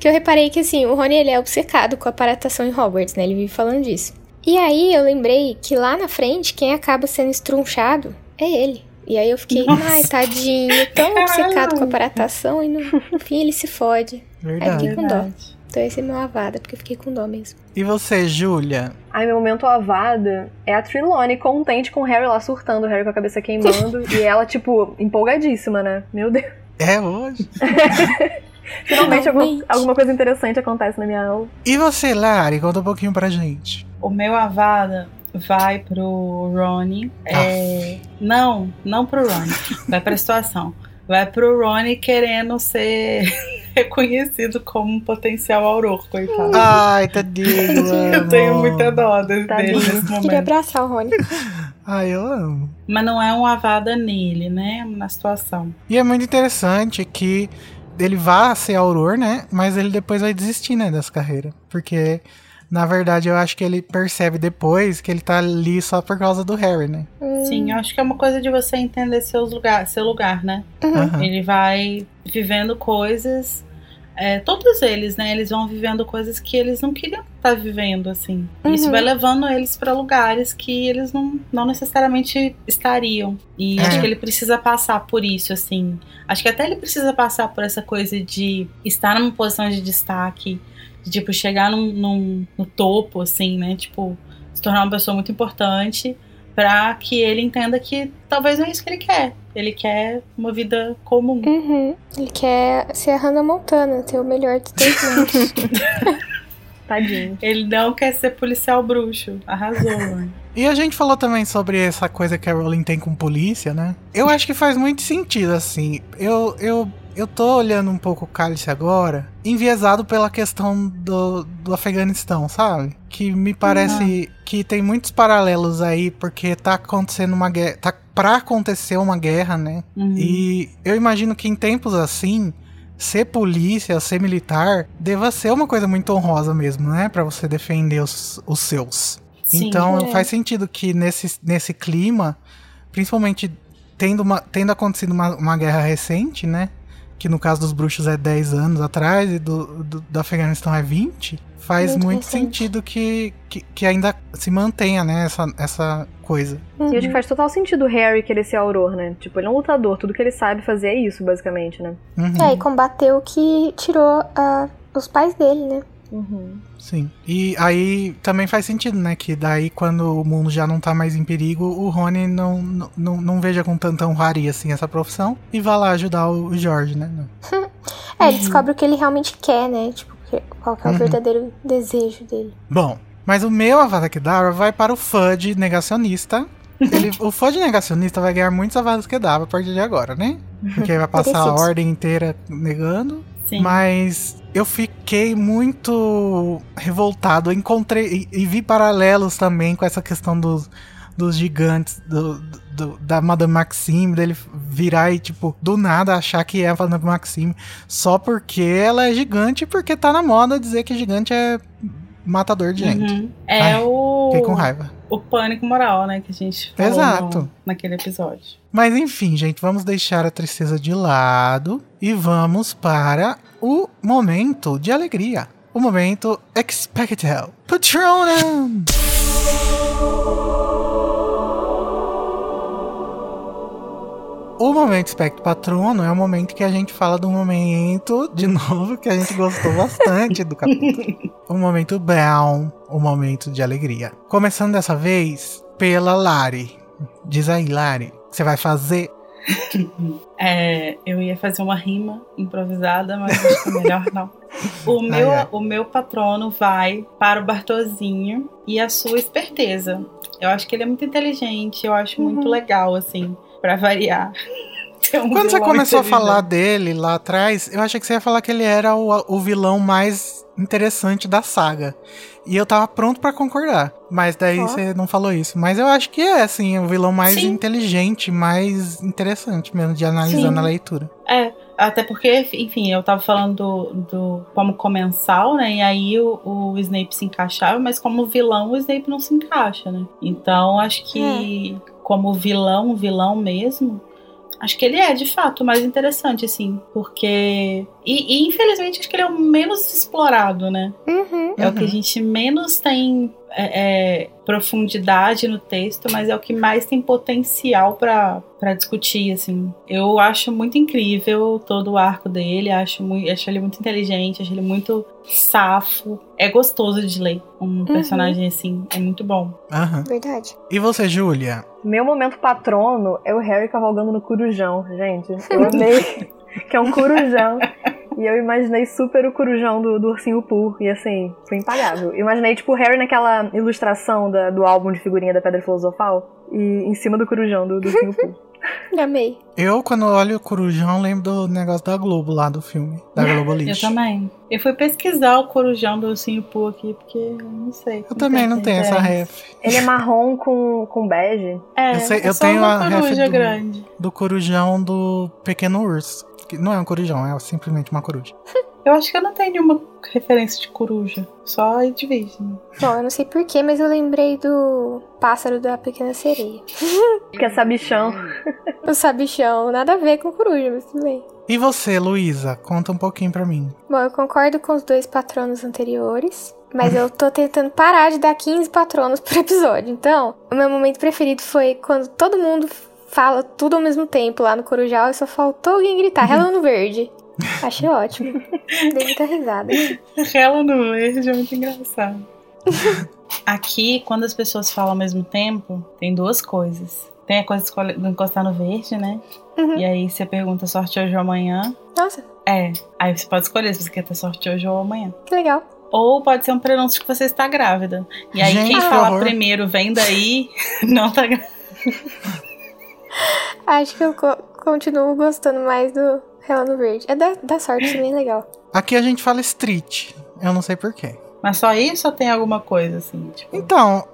que eu reparei que, assim, o Rony ele é obcecado com a paratação em Hogwarts, né? Ele vive falando disso. E aí eu lembrei que lá na frente, quem acaba sendo estrunchado é ele. E aí eu fiquei, Nossa. ai, tadinho, tão [laughs] obcecado com a paratação e no, fim ele se fode. Verdade. fiquei com dó. Então esse é meu avada, porque eu fiquei com dó mesmo. E você, Júlia? Ai, meu momento avada é a Trelawney contente com o Harry lá surtando, o Harry com a cabeça queimando. [laughs] e ela, tipo, empolgadíssima, né? Meu Deus. É hoje. [laughs] Finalmente alguma, Finalmente. alguma coisa interessante acontece na minha aula. E você, Lari? Conta um pouquinho pra gente. O meu Avada vai pro Ronnie. É, não, não pro Ronnie. Vai pra situação. Vai pro Ronnie querendo ser [laughs] reconhecido como um potencial auror, coitado. Ai, tadinho. [laughs] Eu tenho muita dó dele Tadinho. nesse Queria momento. abraçar o Rony. Ai, eu amo. Mas não é um Avada nele, né? Na situação. E é muito interessante que ele vá ser auror, né? Mas ele depois vai desistir, né, dessa carreira. Porque, na verdade, eu acho que ele percebe depois que ele tá ali só por causa do Harry, né? Sim, eu acho que é uma coisa de você entender seus lugar, seu lugar, né? Aham. Ele vai vivendo coisas. é, todos eles, né? Eles vão vivendo coisas que eles não queriam estar vivendo, assim. Isso Uhum. vai levando eles pra lugares que eles não, não necessariamente estariam. E É. acho que ele precisa passar por isso, assim. Acho que até ele precisa passar por essa coisa de estar numa posição de destaque, de, tipo, chegar num, num- no topo, assim, né? Tipo, se tornar uma pessoa muito importante pra que ele entenda que talvez não é isso que ele quer. Ele quer uma vida comum. Uhum. Ele quer ser a Hannah Montana, ter o melhor dos dois mundos. [laughs] Tadinho. Ele não quer ser policial bruxo. Arrasou, [laughs] mano. E a gente falou também sobre essa coisa que a Rowling tem com polícia, né? Eu acho que faz muito sentido, assim. Eu, eu, eu tô olhando um pouco o Cálice agora, enviesado pela questão do, do Afeganistão, sabe? Que me parece que tem muitos paralelos aí, porque tá acontecendo uma guerra. Tá pra acontecer uma guerra, né? Uhum. E eu imagino que em tempos assim, ser polícia, ser militar, deva ser uma coisa muito honrosa mesmo, né? Pra você defender os, os seus. Sim. então é. faz sentido que nesse, nesse clima, principalmente tendo, uma, tendo acontecido uma, uma guerra recente, né? Que no caso dos bruxos é 10 anos atrás e do, do, do Afeganistão é 20, faz Muito muito, sentido que, que, que ainda se mantenha, né? Essa, essa coisa. E acho que faz total sentido o Harry querer ser auror, né? Tipo, ele é um lutador, tudo que ele sabe fazer é isso, basicamente, né? Uhum. É, e combateu o que tirou ah, os pais dele, né? Uhum. Sim. E aí também faz sentido, né? Que daí quando o mundo já não tá mais em perigo, o Rony não, não, não, não veja com tanta honraria assim essa profissão e vá lá ajudar o Jorge, né? [laughs] É, ele descobre o que ele realmente quer, né? Tipo, que- qual que é o Uhum. verdadeiro desejo dele. Bom, mas o meu Avada Kedavra vai para o Fudge negacionista. Ele, o Fudge negacionista vai ganhar muitos Avadas Kedavra a partir de agora, né? Porque vai passar a ordem inteira negando. Sim. Mas eu fiquei muito revoltado. Encontrei e, e vi paralelos também com essa questão dos, dos gigantes, do, do- da Madame Maxime, dele virar e, tipo, do nada achar que é a Madame Maxime só porque ela é gigante porque tá na moda dizer que gigante é matador de gente. Uhum. É Ai, o, Fiquei com raiva. o pânico moral, né? Que a gente falou Exato. no- naquele episódio. Mas enfim, gente, vamos deixar a tristeza de lado e vamos para o momento de alegria. O momento Expecto Patronum! O momento espectro patrono é o momento que a gente fala do momento, de novo, que a gente gostou bastante do capítulo. [laughs] O momento Brown, o momento de alegria. Começando dessa vez pela Lari. Diz aí, Lari, você vai fazer [laughs] É, eu ia fazer uma rima improvisada, mas acho que é melhor não. O meu, Ai, ai. o meu patrono vai para o Bartozinho e a sua esperteza. Eu acho que ele é muito inteligente, eu acho muito legal, assim, pra variar. [laughs] Um Quando você começou a falar dele lá atrás, eu achei que você ia falar que ele era o, o vilão mais interessante da saga. E eu tava pronto pra concordar. Mas daí Ó. você não falou isso. Mas eu acho que é, assim, o vilão mais Sim. inteligente, mais interessante mesmo, de analisando Sim. a leitura. É, até porque, enfim, eu tava falando do, do como comensal, né? E aí o, o Snape se encaixava, mas como vilão, o Snape não se encaixa, né? Então acho que como vilão, vilão mesmo, acho que ele é de fato mais interessante, assim. Porque. E, e, infelizmente acho que ele é o menos explorado, né? Uhum. É o que a Uhum. gente menos tem é, é, profundidade no texto, mas é o que mais tem potencial pra pra discutir, assim. Eu acho muito incrível todo o arco dele, acho, muito, acho ele muito inteligente, acho ele muito safo. É gostoso de ler um personagem assim, é muito bom. Aham. Verdade. E você, Júlia? Meu momento patrono é o Harry cavalgando no corujão, gente. Eu amei [laughs] que é um corujão. E eu imaginei super o corujão do, do ursinho Pooh. E assim, foi impagável. Eu imaginei, tipo, o Harry naquela ilustração da- do álbum de figurinha da Pedra Filosofal. E em cima do corujão do, do ursinho Pooh. [laughs] Amei. Eu, quando olho o Corujão, lembro do negócio da Globo lá do filme. Da Globo [laughs] Eu Lixo. também. Eu fui pesquisar o corujão do ursinho Pooh aqui, porque eu não sei. Eu também não tenho essa ref. Ele é marrom com, com bege. É, Eu sei- é eu só tenho uma a ref coruja do- grande. Do Corujão do Pequeno Urso. Que não é um corujão, é simplesmente uma coruja. [laughs] Eu acho que eu não tenho nenhuma referência de coruja. Só de Disney. Bom, eu não sei porquê, mas eu lembrei do pássaro da pequena sereia. [laughs] Que é sabichão. [laughs] O sabichão, nada a ver com coruja, mas tudo bem. E você, Luísa? Conta um pouquinho pra mim. Bom, eu concordo com os dois patronos anteriores, mas eu tô tentando parar de dar 15 patronos por episódio. Então, o meu momento preferido foi quando todo mundo fala tudo ao mesmo tempo lá no Corujal e só faltou alguém gritar Hello no verde. [laughs] Achei ótimo. Dei muita risada. Ela no verde é muito engraçado. [laughs] Aqui, quando as pessoas falam ao mesmo tempo, tem duas coisas. Tem a coisa de encostar no verde, né? Uhum. E aí você pergunta sorte hoje ou amanhã. Nossa, É. Aí você pode escolher se você quer ter sorte hoje ou amanhã. que legal. Ou pode ser um prenúncio de que você está grávida. E aí Gente, quem horror. primeiro vem daí, [laughs] não tá grávida. Acho que eu co- continuo gostando mais do Hello no verde. É da, da sorte também legal. Aqui a gente fala street. Eu não sei porquê. Mas só isso ou tem alguma coisa assim? Tipo, Então,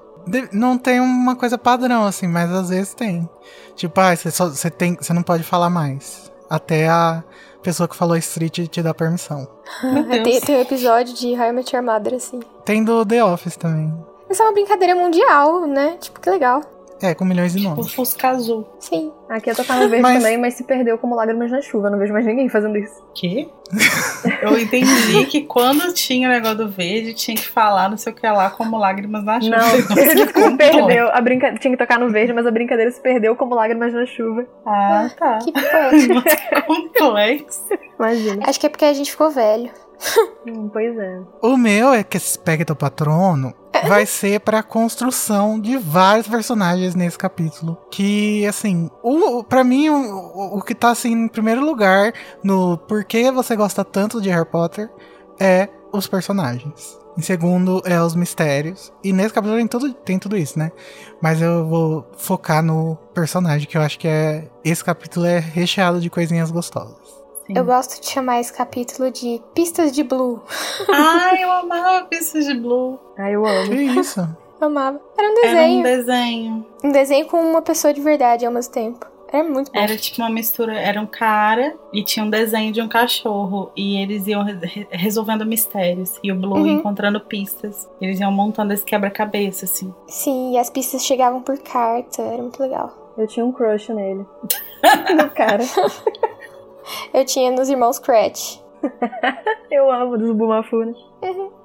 não tem uma coisa padrão, assim, mas às vezes tem. Tipo, ah, você, só, você, tem, você não pode falar mais. Até a pessoa que falou street te dá permissão. [laughs] Tem, tem um episódio de How I Met Your Mother, assim. Tem do The Office também. Isso é uma brincadeira mundial, né? Tipo, que legal. É, com milhões de O nomes. Fusca Azul. Sim. Aqui tocar no verde Mas- também, mas se perdeu como lágrimas na chuva. Não vejo mais ninguém fazendo isso. Quê? [laughs] Eu entendi que quando tinha o negócio do verde, tinha que falar não sei o que lá, como lágrimas na chuva. Não, [laughs] que se perdeu. A brinca... Tinha que tocar no verde, mas a brincadeira se perdeu como lágrimas na chuva. Ah, tá. Que [laughs] complexo. Imagina. Acho que é porque a gente ficou velho. Hum, pois é. O meu é que esse Spectro Patrono vai ser pra construção de vários personagens nesse capítulo. Que, assim, o, pra mim, o, o- que tá assim em primeiro lugar no porquê você gosta tanto de Harry Potter é os personagens. Em segundo, é os mistérios. E nesse capítulo tem tudo, tem tudo isso, né? Mas eu vou focar no personagem, que eu acho que é. Esse capítulo é recheado de coisinhas gostosas. Sim. Eu gosto de chamar esse capítulo de Pistas de Blue. Ai, eu amava Pistas de Blue. Ai, eu amo. [laughs] Que isso? Amava. Era um Era um desenho. desenho. um desenho com uma pessoa de verdade ao mesmo tempo. Era muito bom. Era tipo uma mistura. Era um cara e tinha um desenho de um cachorro. E eles iam re- resolvendo mistérios. E o Blue Uhum. encontrando pistas. Eles iam montando esse quebra-cabeça, assim. Sim, e as pistas chegavam por carta. Era muito legal. Eu tinha um crush nele. [laughs] no cara. [laughs] Eu tinha nos irmãos Cratch. [laughs] Eu amo dos Bumafuna.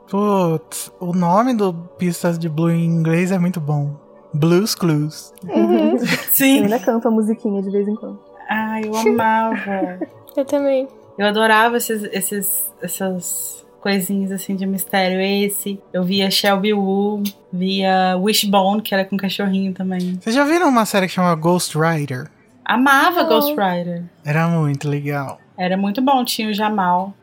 Putz, o nome do Pistas de Blue em inglês é muito bom. Blues Clues. Uhum. [laughs] Eu Sim. ainda canto a musiquinha de vez em quando. Ai, eu amava. [laughs] Eu também. Eu adorava esses, esses, essas coisinhas assim de mistério. Esse, eu via Shelby Woo, via Wishbone, que era com cachorrinho também. Vocês já viram uma série que chama Ghost Rider? Amava Não. Ghost Rider. Era muito legal. Era muito bom, tinha o Jamal.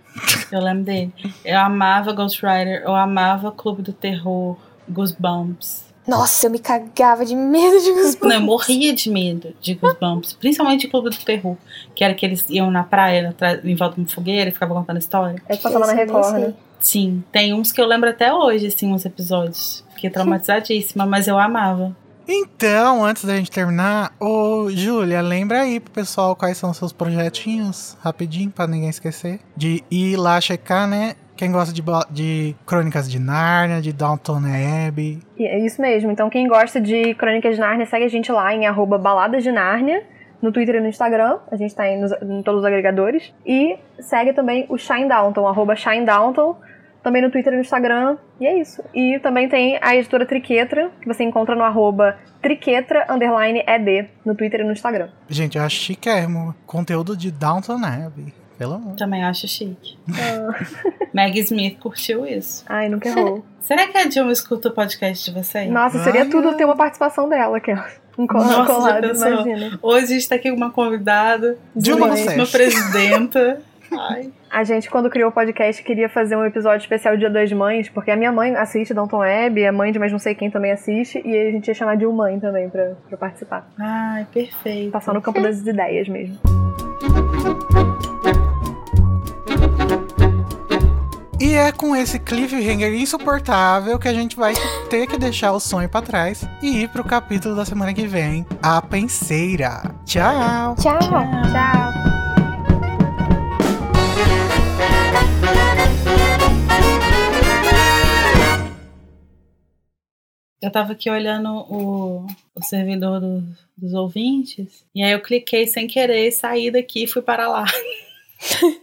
Eu lembro dele. Eu amava Ghost Rider, eu amava Clube do Terror, Goosebumps. Nossa, eu me cagava de medo de Goosebumps. Não, eu morria de medo de Goosebumps, principalmente de Clube do Terror, que era que eles iam na praia, em volta de uma fogueira e ficavam contando história. É que passava na Record, né? Sim, tem uns que eu lembro até hoje, assim, uns episódios. Fiquei [laughs] traumatizadíssima, mas eu amava. Então, antes da gente terminar, ô Júlia, lembra aí pro pessoal quais são os seus projetinhos, rapidinho, pra ninguém esquecer. De ir lá checar, né? Quem gosta de, de Crônicas de Nárnia, de Downton Abbey. É isso mesmo. Então, quem gosta de Crônicas de Nárnia, segue a gente lá em baladas de Nárnia, no Twitter e no Instagram. A gente tá aí nos- em todos os agregadores. E segue também o Shine Downton, arroba Shine Downton, também no Twitter e no Instagram. E é isso. E também tem a editora Triquetra, que você encontra no arroba triquetra, underline, ed, no Twitter e no Instagram. Gente, eu acho chiquérrimo. Conteúdo de Downton Abbey. Pelo amor. Também acho chique. [laughs] Meg Smith curtiu isso. Ai, nunca errou. [laughs] Será que a Dilma escuta o podcast de vocês? Nossa, seria Ai, tudo ai. ter uma participação dela, que um Nossa, colado, imagina. Hoje a gente tá aqui com uma convidada, Dilma uma presidenta. [laughs] Ai, A gente, quando criou o podcast, queria fazer um episódio especial Dia das Mães, porque a minha mãe assiste Downton Abbey, a mãe de mais não sei quem também assiste, e a gente ia chamar de um mãe também pra, pra participar. ai, perfeito. Passar no campo das ideias mesmo. E é com esse cliffhanger insuportável que a gente vai ter que deixar o sonho pra trás e ir pro capítulo da semana que vem, A Penseira. Tchau! Tchau. Tchau! Eu tava aqui olhando o, o servidor do- dos ouvintes, e aí eu cliquei sem querer, saí daqui e fui para lá. [laughs]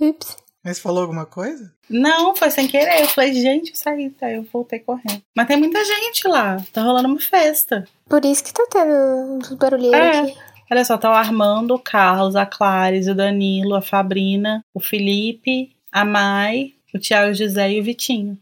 Ups. Mas falou alguma coisa? Não, foi sem querer. Eu falei, gente, eu saí, tá? Eu voltei correndo. Mas tem muita gente lá. Tá rolando uma festa. Por isso que tá tendo uns barulheiros É. aqui. Olha só, tá o Armando, o Carlos, a Clares, o Danilo, a Fabrina, o Felipe, a Mai, o Thiago José e o Vitinho.